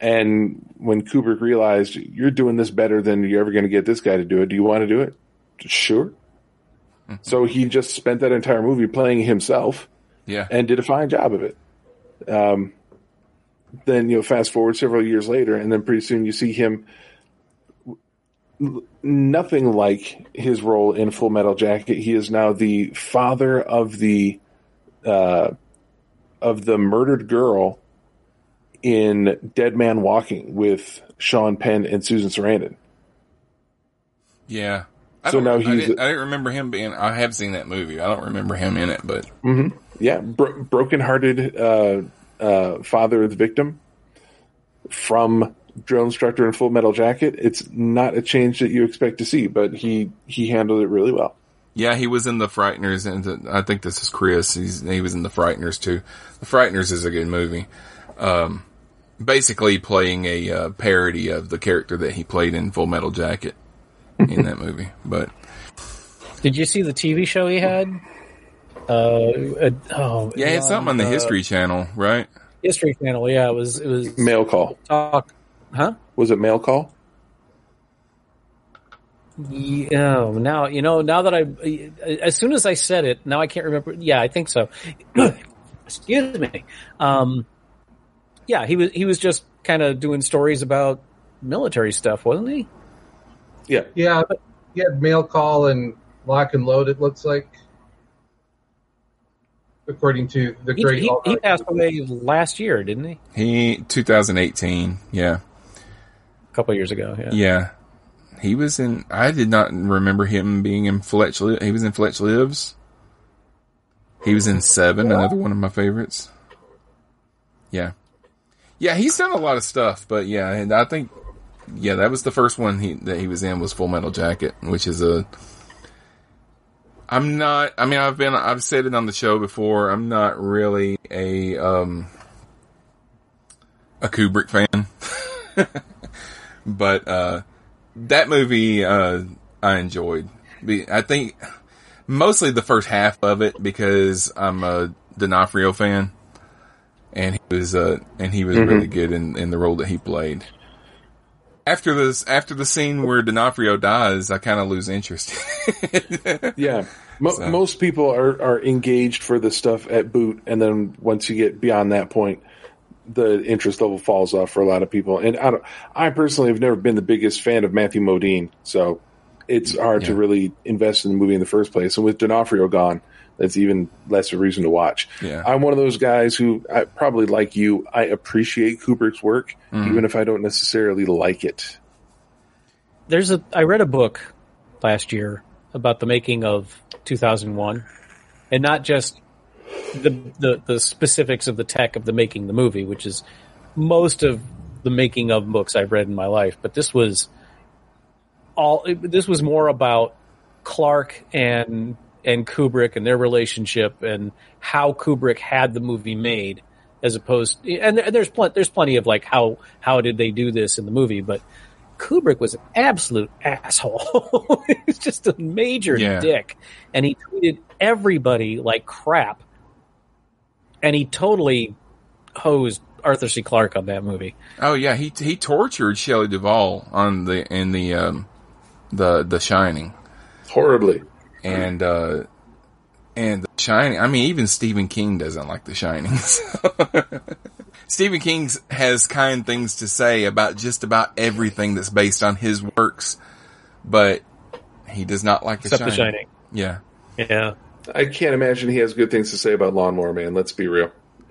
And when Kubrick realized you're doing this better than you're ever going to get this guy to do it, do you want to do it? Sure. So he just spent that entire movie playing himself Yeah. and did a fine job of it. Um, then you know, fast forward several years later, and then pretty soon you see him nothing like his role in Full Metal Jacket. He is now the father of the uh, of the murdered girl in Dead Man Walking with Sean Penn and Susan Sarandon. Yeah. I So don't- now I he's- didn't, I didn't remember him being. I have seen that movie. I don't remember him in it, but Yeah, bro- broken-hearted uh, uh, father of the victim from drill instructor in Full Metal Jacket. It's not a change that you expect to see, but he he handled it really well. yeah, he was in the Frighteners, and the, I think this is Chris. He's, he was in the Frighteners too. The Frighteners is a good movie. Um, basically playing a uh, parody of the character that he played in Full Metal Jacket in that movie. But Did you see the TV show he had? Uh, uh oh, yeah, it's something on the uh, History Channel, right? History Channel. Yeah, it was. It was Mail call talk. Huh? was it mail call? Yeah, oh, now you know. Now that I, as soon as I said it, now I can't remember. Yeah, I think so. Excuse me. Um, yeah, he was he was just kind of doing stories about military stuff, wasn't he? Yeah. Yeah, he had mail call and lock and load. It looks like, according to the He, great. he, All he passed away last year, didn't he? He 2018. Yeah, A couple years ago. Yeah. yeah. He was in. I did not remember him being in Fletch. He was in Fletch Lives. He was in Seven, another one of my favorites. Yeah, yeah. He's done a lot of stuff, but yeah, and I think yeah, that was the first one he that he was in was Full Metal Jacket, which is a. I'm not. I mean, I've been. I've said it on the show before. I'm not really a um a Kubrick fan, but uh that movie uh I enjoyed. Be- I think mostly the first half of it because I'm a D'Onofrio fan, and he was uh and he was really good in in the role that he played. After this, after the scene where D'Onofrio dies, I kind of lose interest. Yeah. Mo- So- Most people are, are engaged for the stuff at boot, and then once you get beyond that point, the interest level falls off for a lot of people. And I don't, I personally have never been the biggest fan of Matthew Modine, so it's hard to really invest in the movie in the first place. And with D'Onofrio gone, that's even less a reason to watch. Yeah. I'm one of those guys who, I, probably like you, I appreciate Kubrick's work, Mm-hmm. even if I don't necessarily like it. There's a. I read a book last year about the making of 2001, and not just the the the specifics of the tech of the making the movie, which is most of the making of books I've read in my life. But this was all. This was more about Clarke and and Kubrick and their relationship and how Kubrick had the movie made, as opposed and there- there's plenty there's plenty of like how how did they do this in the movie, but Kubrick was an absolute asshole. He's just a major Yeah. dick, and he treated everybody like crap, and he totally hosed Arthur C. Clarke on that movie. oh yeah, he he tortured Shelley Duvall on the in the um the The Shining. Horribly. And uh and The Shining. I mean, even Stephen King doesn't like The Shining. so. Stephen King has kind things to say about just about everything that's based on his works, but he does not like The Except Shining. The Shining. Yeah, Yeah. I can't imagine he has good things to say about Lawnmower Man, let's be real.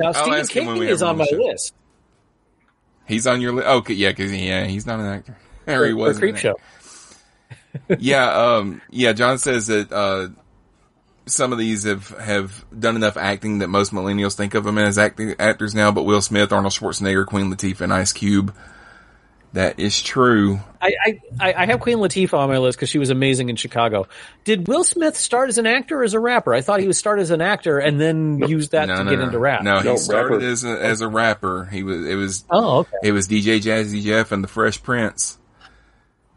Now I'll Stephen ask him when King is on my show. list he's on your list. Okay, yeah, because yeah, he's not an actor. Or he for was Creep Show. Yeah, um, yeah. John says that uh, some of these have have done enough acting that most millennials think of them as acting actors now. But Will Smith, Arnold Schwarzenegger, Queen Latifah, and Ice Cube. That is true. I, I, I I have Queen Latifah on my list because she was amazing in Chicago. Did Will Smith start as an actor or as a rapper? I thought he was started as an actor and then used that no, to no, get no. into rap. No, he No, started rapper. as a as a rapper. He was it was Oh, okay. it was DJ Jazzy Jeff and the Fresh Prince.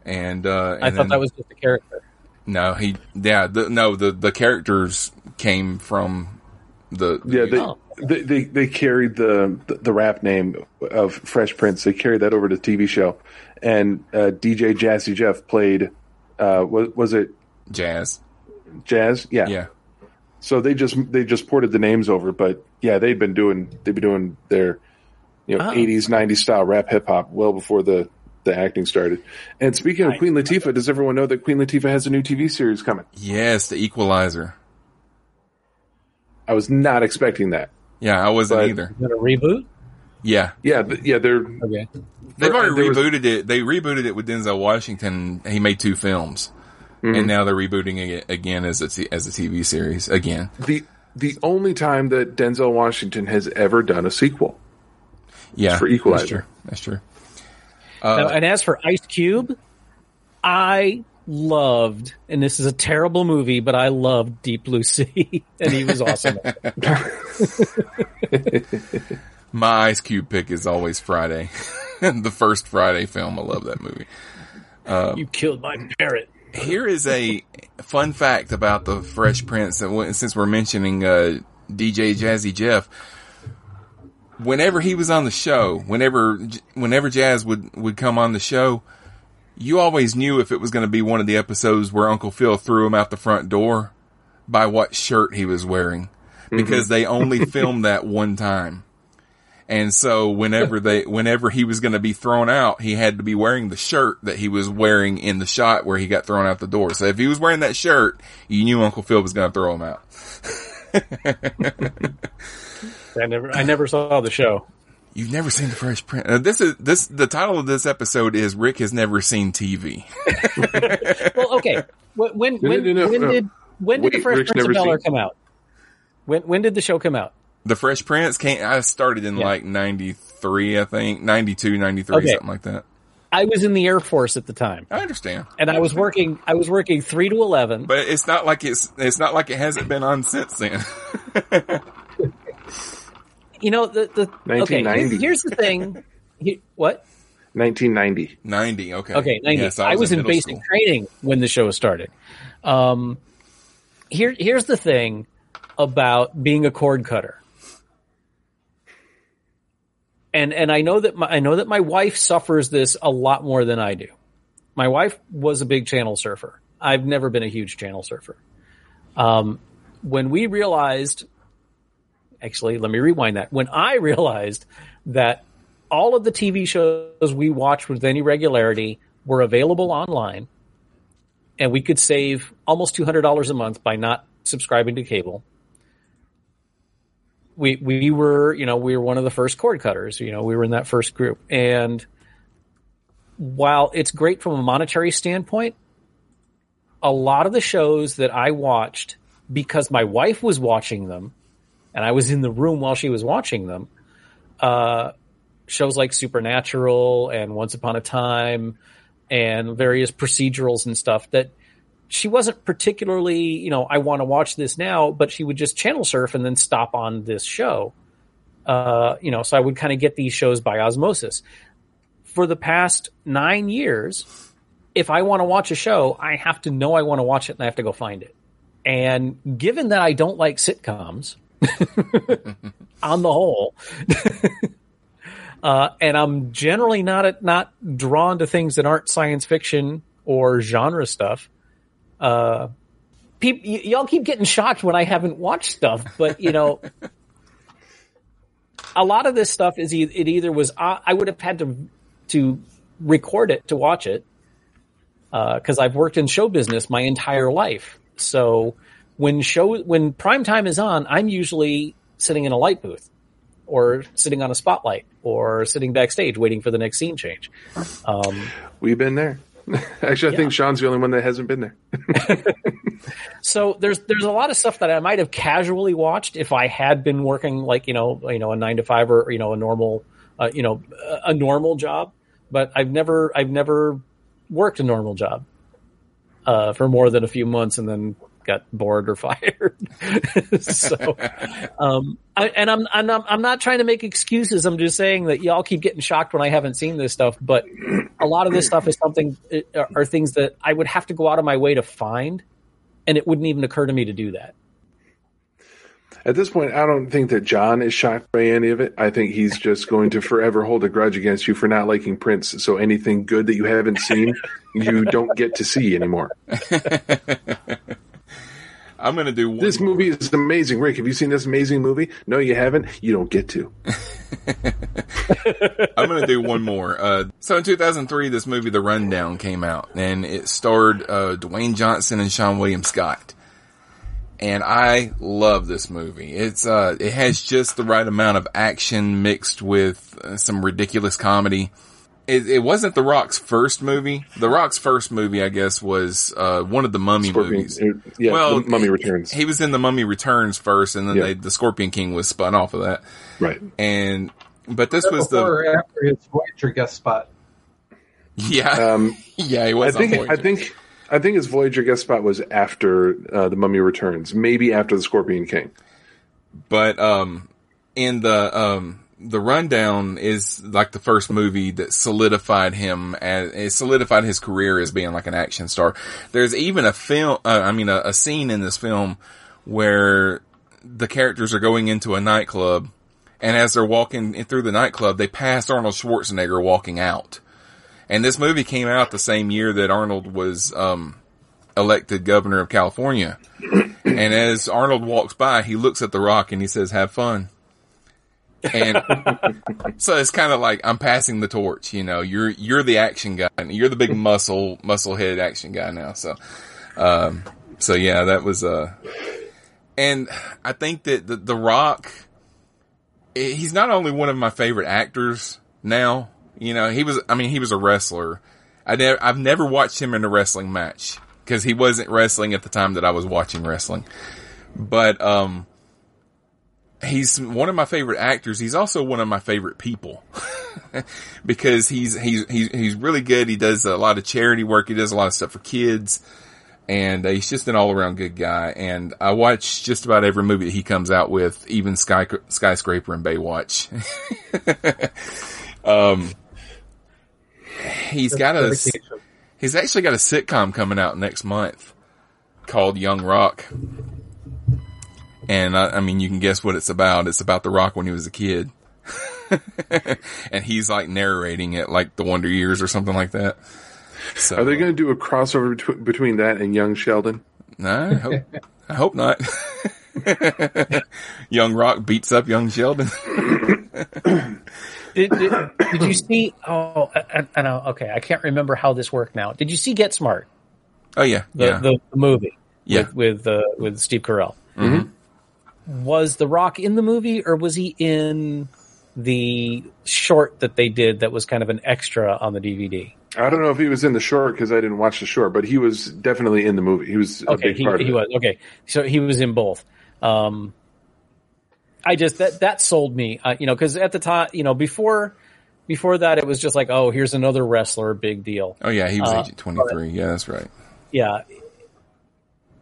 And uh, and I thought then- that was just a character. no he yeah the, no the the characters came from the Yeah, they, Oh. they, they they carried the, the the rap name of Fresh Prince. They carried that over to the TV show, and uh, DJ Jazzy Jeff played. Uh, was was it jazz Jazz? Yeah. yeah So they just they just ported the names over, but yeah, they'd been doing they'd been doing their you know Oh. eighties nineties style rap hip hop well before the the acting started. And speaking of Right. Queen Latifah, does everyone know that Queen Latifah has a new TV series coming? yes the Equalizer I was not expecting that. yeah I wasn't But- either Is that a reboot? yeah Yeah, yeah, they're Okay. They've already there was- rebooted it. They rebooted it with Denzel Washington. He made two films, Mm-hmm. and now they're rebooting it again as a t- as a TV series again. the the only time that Denzel Washington has ever done a sequel. Yeah, for Equalizer. That's true. That's true. Now, and as for Ice Cube, I loved, and this is a terrible movie, but I loved Deep Blue Sea, and he was awesome. My Ice Cube pick is always Friday, the first Friday film. I love that movie. you killed my parrot. Here is a fun fact about the Fresh Prince. and Since we're mentioning uh, DJ Jazzy Jeff, whenever he was on the show, whenever whenever Jazz would would come on the show, you always knew if it was going to be one of the episodes where Uncle Phil threw him out the front door by what shirt he was wearing mm-hmm. because they only filmed that one time. And so whenever they, whenever he was going to be thrown out, he had to be wearing the shirt that he was wearing in the shot where he got thrown out the door. So if he was wearing that shirt, you knew Uncle Phil was going to throw him out. I never, I never saw the show. You've never seen the Fresh Prince. Uh, this is this. The title of this episode is Rick has never seen TV. Well, okay. When when when, no, no, when no. did when did the Wait, Fresh Rick's Prince of Bel Air seen- come out? When when did the show come out? The Fresh Prince came. I started in Yeah. like '93, I think, '92, '93, Okay. something like that. I was in the Air Force at the time, I understand, and I was working. I was working three to eleven. but it's not like it's it's not like it hasn't been on since then. you know the the okay. 1990. here- Here's the thing. He- what? 1990. Ninety, okay, Okay, 90. Yes, I, was in, middle basic school. training when the show started. Um, here, here's the thing about being a cord cutter. And, and I know that my, I know that my wife suffers this a lot more than I do. My wife was a big channel surfer. I've never been a huge channel surfer. Um, when we realized, actually, let me rewind that. When I realized that all of the TV shows we watched with any regularity were available online, and we could save almost two hundred dollars a month by not subscribing to cable. We we were you know we were one of the first cord cutters. You know we were in that first group, and while it's great from a monetary standpoint, a lot of the shows that I watched because my wife was watching them, and I was in the room while she was watching them. Uh, shows like Supernatural and Once Upon a Time and various procedurals and stuff that she wasn't particularly, you know, I want to watch this now, but she would just channel surf and then stop on this show. Uh, you know, so I would kind of get these shows by osmosis. For the past nine years, if I want to watch a show, I have to know I want to watch it and I have to go find it. And given that I don't like sitcoms, on the whole, uh, and I'm generally not not drawn to things that aren't science fiction or genre stuff. Uh, peop- y- y'all keep getting shocked when I haven't watched stuff, but you know, a lot of this stuff is e- it either was I I would have had to to record it to watch it because I've worked in show business my entire life. So when show when prime time is on, I'm usually sitting in a light booth or sitting on a spotlight or sitting backstage waiting for the next scene change. Um, We've been there. Actually, I think Sean's the only one that hasn't been there. so there's there's a lot of stuff that I might have casually watched if I had been working like you know you know a nine to five or you know a normal uh, you know a normal job, but I've never I've never worked a normal job uh, for more than a few months and then got bored or fired. so, um, I, and I'm, I'm not, I'm not trying to make excuses. I'm just saying that y'all keep getting shocked when I haven't seen this stuff, but a lot of this stuff is something are, are things that I would have to go out of my way to find, and it wouldn't even occur to me to do that. At this point, I don't think that John is shocked by any of it. I think he's just going to forever hold a grudge against you for not liking Prince. So anything good that you haven't seen, you don't get to see anymore. I'm gonna do one. This movie is amazing. Rick, have you seen this amazing movie? No, you haven't. You don't get to. I'm going to do one more. Uh, so in 2003, this movie, The Rundown, came out, and it starred uh, Dwayne Johnson and Seann William Scott. And I love this movie. It's uh, it has just the right amount of action mixed with uh, some ridiculous comedy. It, it wasn't The Rock's first movie. The Rock's first movie, I guess, was uh, one of the Mummy Scorpion- movies. uh, yeah, well, The Mummy Returns. He was in the Mummy Returns first, and then Yeah. they, the Scorpion King was spun off of that. Right. And but this was the or after his Voyager guest spot. yeah Um, yeah he I was. on think. Voyager. I think. I think his Voyager guest spot was after uh, the Mummy Returns, maybe after the Scorpion King. but um in the um the rundown is like the first movie that solidified him as it solidified his career as being like an action star there's even a film uh, i mean a, a scene in this film where the characters are going into a nightclub And as they're walking through the nightclub, they pass Arnold Schwarzenegger walking out. And this movie came out the same year that Arnold was um, elected governor of California. and as Arnold walks by, he looks at The Rock and he says, "Have fun." And so it's kind of like I'm passing the torch. You know, you're you're the action guy. and You're the big muscle muscle head action guy now. So, um, so yeah, that was uh, and I think that the, the Rock, eh, he's not only one of my favorite actors now. You know, he was. I mean, he was a wrestler. I never, I've never watched him in a wrestling match because he wasn't wrestling at the time that I was watching wrestling. But um, he's one of my favorite actors. He's also one of my favorite people because he's he's he's he's really good. He does a lot of charity work. He does a lot of stuff for kids, and uh, he's just an all around good guy. And I watch just about every movie that he comes out with, even Sky Skyscraper and Baywatch. um, he's got a he's actually got a sitcom coming out next month called Young Rock. And I, I mean, you can guess what it's about. It's about The Rock when he was a kid. and he's like narrating it like the Wonder Years or something like that. So, Are they going to do a crossover bet- between that and Young Sheldon? No, I hope, I hope not. young Rock beats up Young Sheldon. Did, did, did you see? Oh, I, I know. Okay, I can't remember how this worked now. Did you see Get Smart? Oh yeah, The yeah, the, the movie. Yeah. With with, uh, with Steve Carell. Was The Rock in the movie, or was he in the short that they did that was kind of an extra on the DVD? I don't know if he was in the short because I didn't watch the short, but he was definitely in the movie. He was a Okay, big he, part he of it. was okay. So he was in both. Um, I just that that sold me, uh, you know, because at the time, you know, before before that, it was just like, oh, here's another wrestler, big deal. oh yeah, he was Uh, Agent Twenty Three. Yeah, that's right. yeah.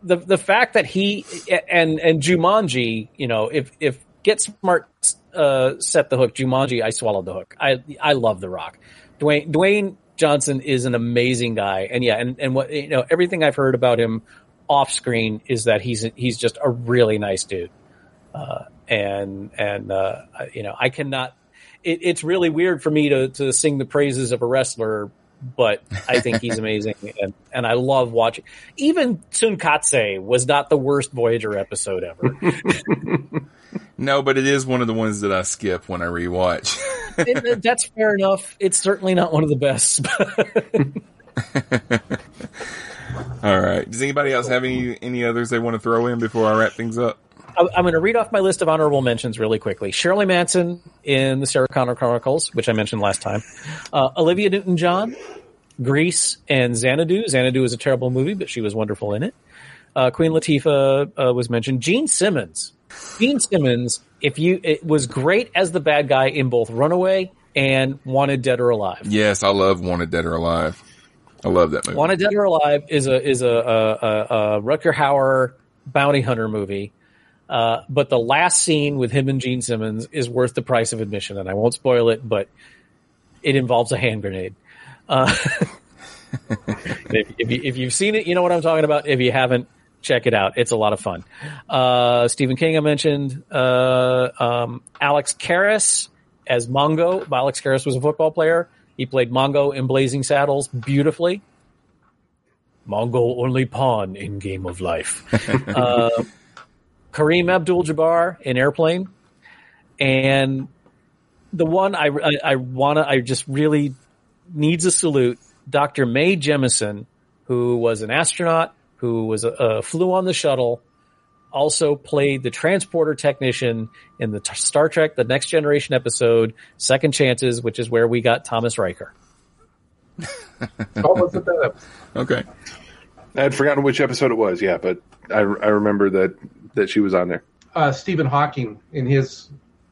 The the fact that he and and Jumanji, you know, if if Get Smart uh, set the hook, Jumanji, I swallowed the hook. I I love The Rock. Dwayne Dwayne Johnson is an amazing guy, and yeah, and and what you know, everything I've heard about him off screen is that he's he's just a really nice dude. Uh, and and uh, you know, I cannot. It, it's really weird for me to to sing the praises of a wrestler but I think he's amazing, and and I love watching. Even Tsunkatse was not the worst Voyager episode ever. No, but it is one of the ones that I skip when I rewatch. And uh, that's fair enough. It's certainly not one of the best. All right. Does anybody else have any any others they want to throw in before I wrap things up? I'm going to read off my list of honorable mentions really quickly. Shirley Manson in the Sarah Connor Chronicles, which I mentioned last time. Uh, Olivia Newton-John, Grease, and Xanadu. Xanadu is a terrible movie, but she was wonderful in it. Uh, Queen Latifah uh, was mentioned. Gene Simmons. Gene Simmons, if you, it was great as the bad guy in both Runaway and Wanted Dead or Alive. Yes, I love Wanted Dead or Alive. I love that movie. Wanted Dead or Alive is a is a, a, a, a Rutger Hauer bounty hunter movie. Uh, but the last scene with him and Gene Simmons is worth the price of admission, and I won't spoil it, but it involves a hand grenade. Uh, if, if, you, you've seen it, you know what I'm talking about. If you haven't, check it out. It's a lot of fun. Uh, Stephen King, I mentioned. Uh, um, Alex Karras as Mongo. Alex Karras was a football player. He played Mongo in Blazing Saddles beautifully. Mongo only pawn in Game of Life. Kareem Abdul-Jabbar in Airplane, and the one I I, I wanna I just really needs a salute. Dr. Mae Jemison, who was an astronaut, who was a, uh, flew on the shuttle, also played the transporter technician in the t- Star Trek: The Next Generation episode Second Chances, which is where we got Thomas Riker. Oh, was that? Okay. I had forgotten which episode it was. Yeah, but I, I remember that that she was on there. Uh, Stephen Hawking in his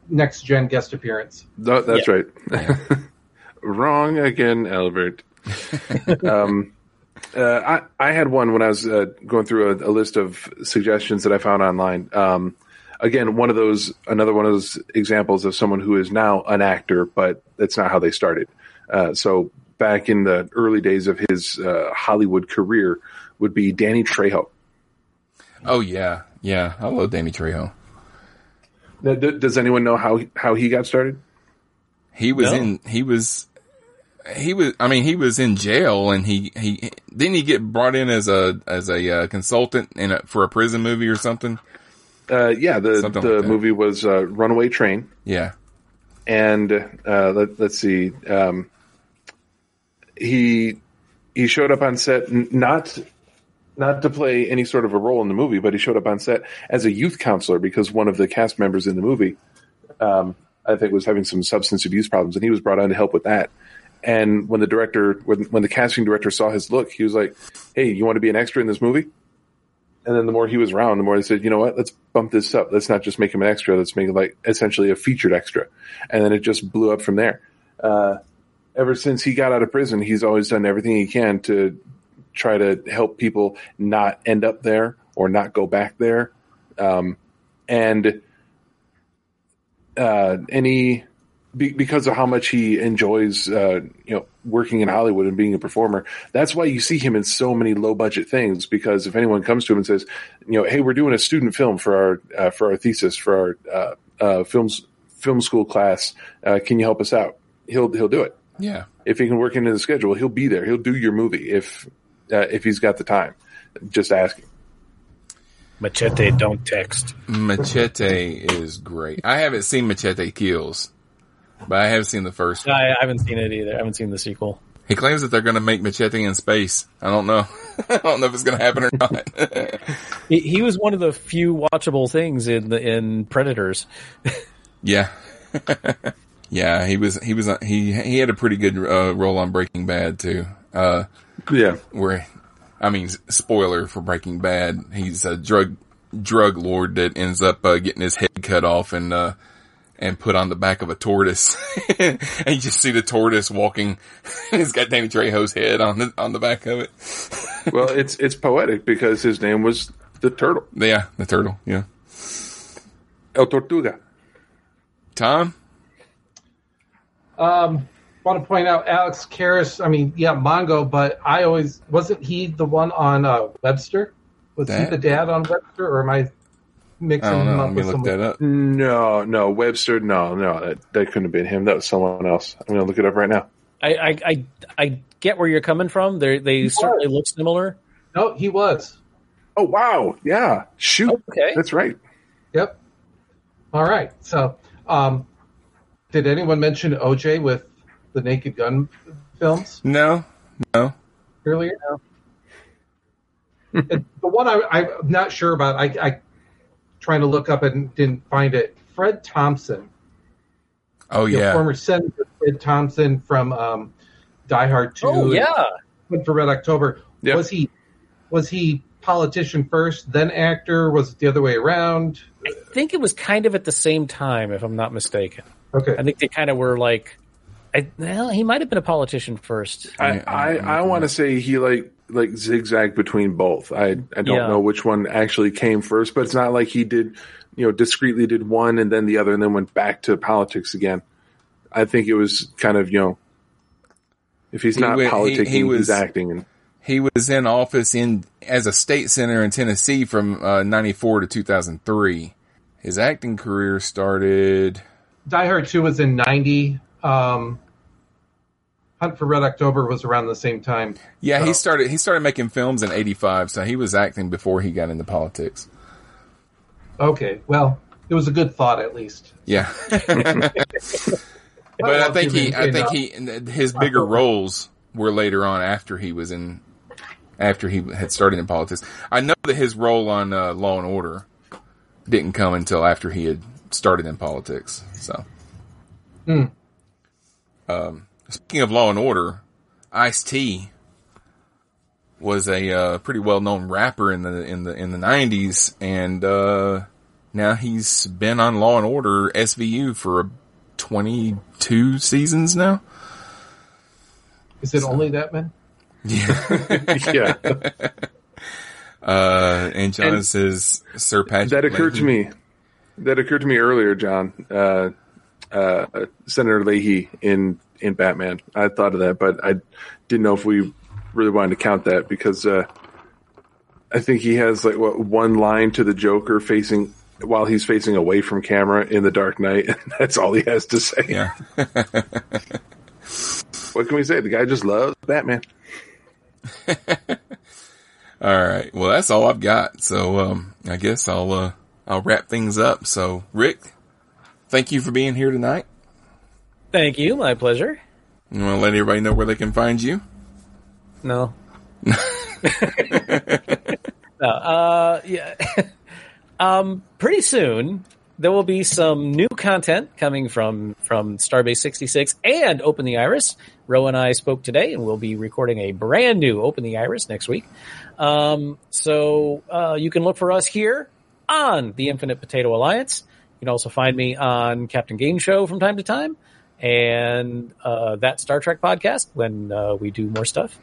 next gen guest appearance. No, that's right. Wrong again, Albert. um, uh, I I had one when I was uh, going through a, a list of suggestions that I found online. Um, again, one of those, another one of those examples of someone who is now an actor, but that's not how they started. Uh, so back in the early days of his uh, Hollywood career, would be Danny Trejo. Oh yeah, yeah. I love Danny Trejo. Now, d- does anyone know how how he got started? He was No. in, he was, he was, I mean, he was in jail and he, he, didn't he get brought in as a, as a uh, consultant in a, for a prison movie or something? Uh, yeah, the Something the like movie was uh, Runaway Train, Yeah. and uh, let, let's see, um, he he showed up on set not not to play any sort of a role in the movie, but he showed up on set as a youth counselor because one of the cast members in the movie, um, I think, was having some substance abuse problems, and he was brought on to help with that. And when the director, when, when the casting director saw his look, he was like, "Hey, you want to be an extra in this movie?" And then the more he was around, the more they said, "You know what? Let's bump this up. Let's not just make him an extra. Let's make it like essentially a featured extra." And then it just blew up from there. Uh, ever since he got out of prison, he's always done everything he can to try to help people not end up there or not go back there. Um, and uh, any be, because of how much he enjoys, uh, you know, working in Hollywood and being a performer. That's why you see him in so many low budget things. Because if anyone comes to him and says, you know, hey, we're doing a student film for our uh, for our thesis for our uh, uh, films film school class, uh, can you help us out? He'll he'll do it Yeah. if he can work into the schedule, he'll be there. He'll do your movie if uh, if he's got the time. Just ask him. Machete, don't text. Machete is great. I haven't seen Machete Kills, but I have seen the first one. I, I haven't seen it either. I haven't seen the sequel. He claims that they're going to make Machete in space. I don't know. I don't know if it's going to happen or not. He, he was one of the few watchable things in the in Predators. yeah. yeah, he was, he was, he, he had a pretty good uh, role on Breaking Bad too. Uh, Yeah, where, I mean, spoiler for Breaking Bad, he's a drug, drug lord that ends up uh, getting his head cut off and, uh, and put on the back of a tortoise. and you just see the tortoise walking, it's got Danny Trejo's head on the, on the back of it. well, it's it's poetic because his name was the turtle, Yeah, the turtle, yeah. El Tortuga. Tom? Um, want to point out Alex Karras. I mean, yeah, Mongo, but I always wasn't he the one on uh, Webster? Was he the dad on Webster, or am I mixing I don't him up Let me with look someone? that up. No, no, Webster. No, no, that, that couldn't have been him. That was someone else. I'm gonna look it up right now. I I, I, I get where you're coming from. They they certainly look similar. No, he was. Oh wow, yeah, shoot, Okay. that's right. Yep. All right. So, um, did anyone mention OJ with the Naked Gun films No, no. earlier? And the one I, I'm not sure about, I, I trying to look up and didn't find it. Fred Thompson, Oh yeah, former Senator Fred Thompson from um, Die Hard Two. Oh yeah. and for Red October. Yeah. Was he was he politician first, then actor? Was it the other way around? I think it was kind of at the same time, if I'm not mistaken. Okay. I think they kind of were like, I, well, he might have been a politician first. I I, I'm I want to say he like like zigzagged between both. I I don't Yeah. know which one actually came first, but it's not like he did you know discreetly did one and then the other and then went back to politics again. I think it was kind of you know if he's He not went- he- politicking, he was- he's acting. And he was in office in as a state senator in Tennessee from uh, '94 to 2003. His acting career started. Die Hard Two was in ninety. Um, Hunt for Red October was around the same time. Yeah, Oh. he started. He started making films in '85, so he was acting before he got into politics. Okay, well, it was a good thought at least. Yeah, but I think he. I think he. His bigger roles were later on after he was in. After he had started in politics, I know that his role on uh, Law and Order didn't come until after he had started in politics. So, Hmm. um, speaking of Law and Order, Ice T was a uh, pretty well known rapper in the in the in the nineties, and uh, now he's been on Law and Order SVU for twenty two seasons now. Is it only that man? yeah, Uh, and John And says Sir Patrick. that occurred to me. That occurred to me earlier, John. Uh, uh, Senator Leahy in in Batman. I thought of that, but I didn't know if we really wanted to count that because uh, I think he has like what one line to the Joker facing while he's facing away from camera in the Dark Knight. And that's all he has to say. Yeah. What can we say? The guy just loves Batman. All right. Well, that's all I've got. So, um, I guess I'll, uh, I'll wrap things up. So, Rick, thank you for being here tonight. Thank you. My pleasure. You want to let everybody know where they can find you? No. no. Uh, yeah. um, pretty soon there will be some new content coming from from Starbase 66 and Open the Iris. Ro and I spoke today, and we'll be recording a brand new Open the Iris next week. Um, so uh, you can look for us here on the Infinite Potato Alliance. You can also find me on Captain Game Show from time to time, and uh, that Star Trek podcast when uh, we do more stuff.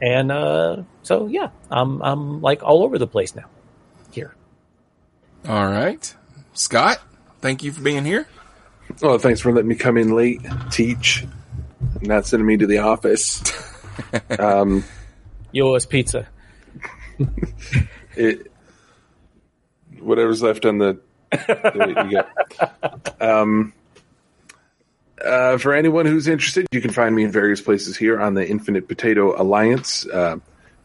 And uh, so, yeah, I'm I'm like all over the place now. Here, All right. Scott, thank you for being here. Oh, thanks for letting me come in late, teach, not sending me to the office. um, you owe us pizza. it, whatever's left on the, the you got. Um, uh, for anyone who's interested, you can find me in various places here on the Infinite Potato Alliance. Uh,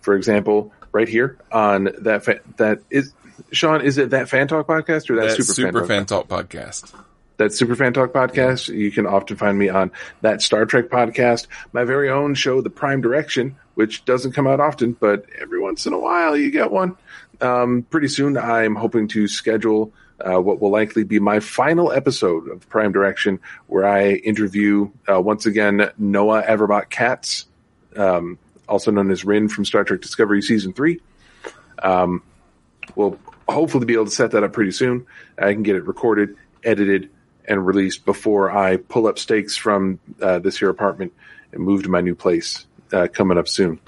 for example, right here on that fa- that is Sean. Is it that Fan Talk podcast or that That's Super, Super Fan, Fan Talk podcast. that Super Fan Talk podcast. You can often find me on that Star Trek podcast, my very own show, The Prime Direction, which doesn't come out often, but every once in a while you get one. Um, pretty soon, I'm hoping to schedule uh, what will likely be my final episode of Prime Direction, where I interview uh, once again Noah Averbach-Katz, um, also known as Ryn from Star Trek Discovery Season 3 we'll hopefully be able to set that up pretty soon. I can get it recorded, edited, and released before I pull up stakes from uh, this here apartment and move to my new place uh, coming up soon.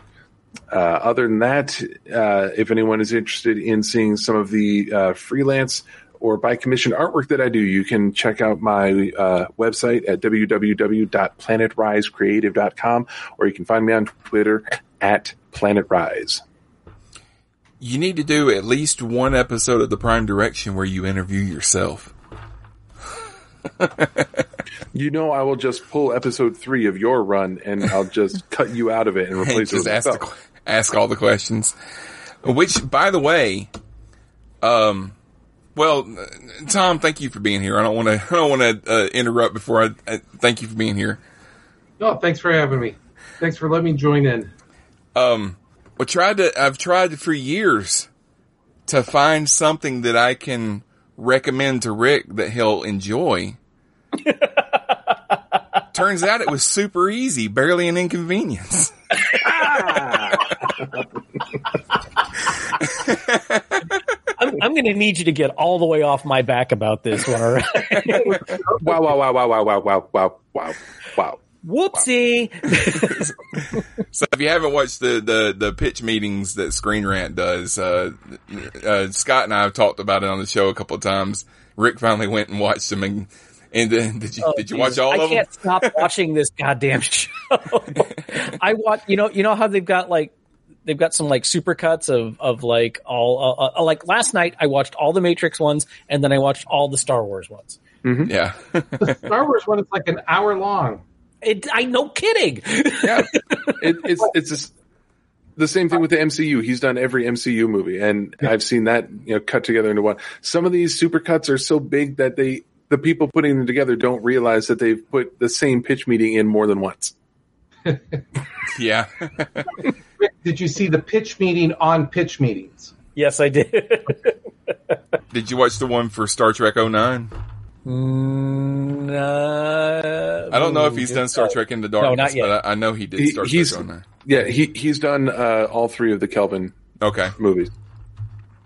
Uh, other than that, uh, if anyone is interested in seeing some of the uh, freelance or by commission artwork that I do, you can check out my uh, website at www.planetrisecreative.com or you can find me on Twitter at PlanetRise. You need to do at least one episode of the Prime Direction where you interview yourself. You know, I will just pull episode three of your run and I'll just cut you out of it and And replace it just with ask, the, ask all the questions. Which, by the way, um, well, Tom, thank you for being here. I don't want to, I don't want to uh, interrupt before I, I thank you for being here. No, thanks for having me. Thanks for letting me join in. Um, I tried to, I've tried for years to find something that I can recommend to Rick that he'll enjoy. Turns out it was super easy, barely an inconvenience. I'm, I'm going to need you to get all the way off my back about this one. All right? Wow, wow, wow, wow, wow, wow, wow, wow, wow, wow. Whoopsie. So if you haven't watched the, the, the pitch meetings that Screen Rant does, uh, uh, Scott and I have talked about it on the show a couple of times. Rick finally went and watched them and, and uh, did you, Oh, did you Jesus. watch all I of them? I can't stop watching this goddamn show. I watch, you know, you know how they've got like they've got some like supercuts of of like all uh, uh, like last night I watched all the Matrix ones and then I watched all the Star Wars ones. Yeah. The Star Wars one is like an hour long. It, I no kidding. Yeah, it, it's it's just the same thing with the MCU. He's done every MCU movie, and I've seen that you know cut together into one. Some of these supercuts are so big that they the people putting them together don't realize that they've put the same pitch meeting in more than once. yeah. Did you see the pitch meeting on pitch meetings? yes, I did. did you watch the one for Star Trek 09? Mm, uh, I don't know if he's done Star Trek Into Darkness, not yet. but I, I know he did He- Star he's- Trek 09. Yeah, he he's done uh, all three of the Kelvin Okay. movies.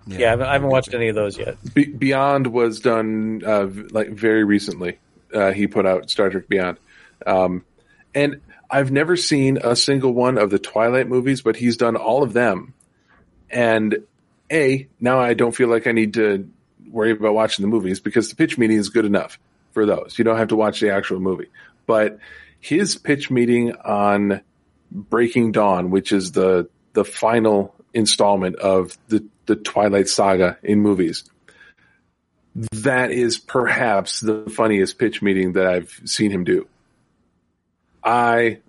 Yeah, I haven't, I haven't watched any of those yet. Be- Beyond was done uh, v- like very recently. Uh, he put out Star Trek Beyond, um, and I've never seen a single one of the Twilight movies, but he's done all of them. And a now I don't feel like I need to worry about watching the movies because the pitch meeting is good enough for those. You don't have to watch the actual movie, but his pitch meeting on Breaking Dawn, which is the the final installment of the the Twilight saga in movies. that is perhaps the funniest pitch meeting that I've seen him do. I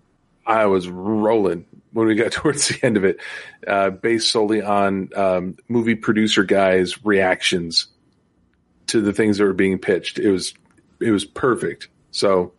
I was rolling when we got towards the end of it, uh, based solely on um, movie producer guys' reactions to the things that were being pitched. It was it was perfect. So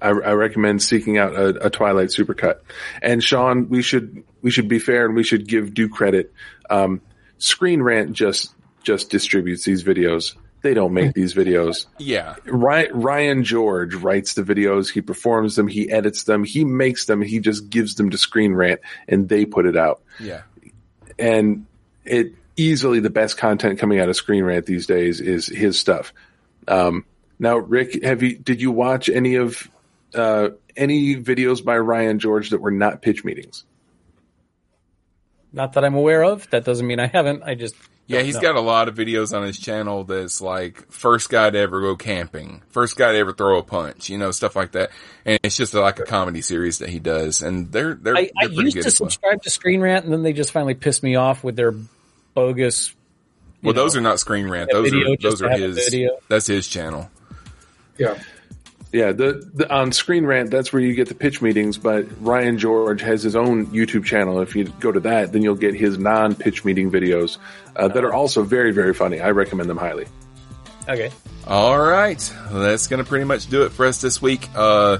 I, I recommend seeking out a, a, Twilight supercut. And Sean, we should we should be fair and we should give due credit. Um, Screen Rant just just distributes these videos. They don't make these videos. Yeah. Ryan, Ryan George writes the videos. He performs them. He edits them. He makes them. He just gives them to Screen Rant and they put it out. Yeah. And it easily the best content coming out of Screen Rant these days is his stuff. Um, now, Rick, have you, did you watch any of, uh, any videos by Ryan George that were not pitch meetings? Not that I'm aware of. That doesn't mean I haven't. I just yeah, he's got a lot of videos on his channel that's like first guy to ever go camping, first guy to ever throw a punch, you know, stuff like that. And it's just like a comedy series that he does, and they're they're. I, they're I used to subscribe well. to Screen Rant, and then they just finally pissed me off with their bogus. Well, know, those are not Screen Rant. Those are those are his. That's his channel. Yeah. Yeah, the, the, on Screen Rant, that's where you get the pitch meetings. But Ryan George has his own YouTube channel. If you go to that, then you'll get his non-pitch meeting videos uh, that are also very, very funny. I recommend them highly. Okay. All right, well, that's going to pretty much do it for us this week. Uh,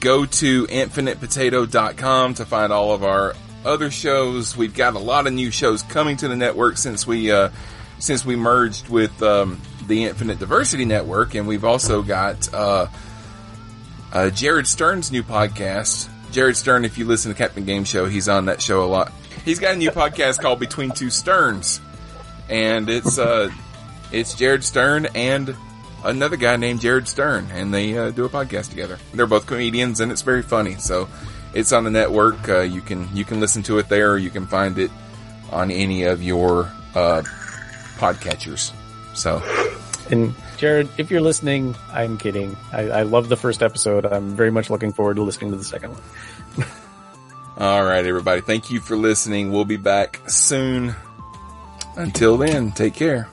go to infinitepotato.com to find all of our other shows. We've got a lot of new shows coming to the network since we uh, since we merged with um, the Infinite Diversity Network, and we've also got uh, uh, Jared Stern's new podcast. Jared Stern, if you listen to Captain Game Show, he's on that show a lot. He's got a new podcast called Between Two Sterns, and it's uh, it's Jared Stern and another guy named Jared Stern, and they uh, do a podcast together. They're both comedians, and it's very funny. So it's on the network. Uh, you can you can listen to it there, or you can find it on any of your uh, podcatchers. So, and Jared, if you're listening, I'm kidding. I, I love the first episode. I'm very much looking forward to listening to the second one. All right, everybody. Thank you for listening. We'll be back soon. Until then, take care.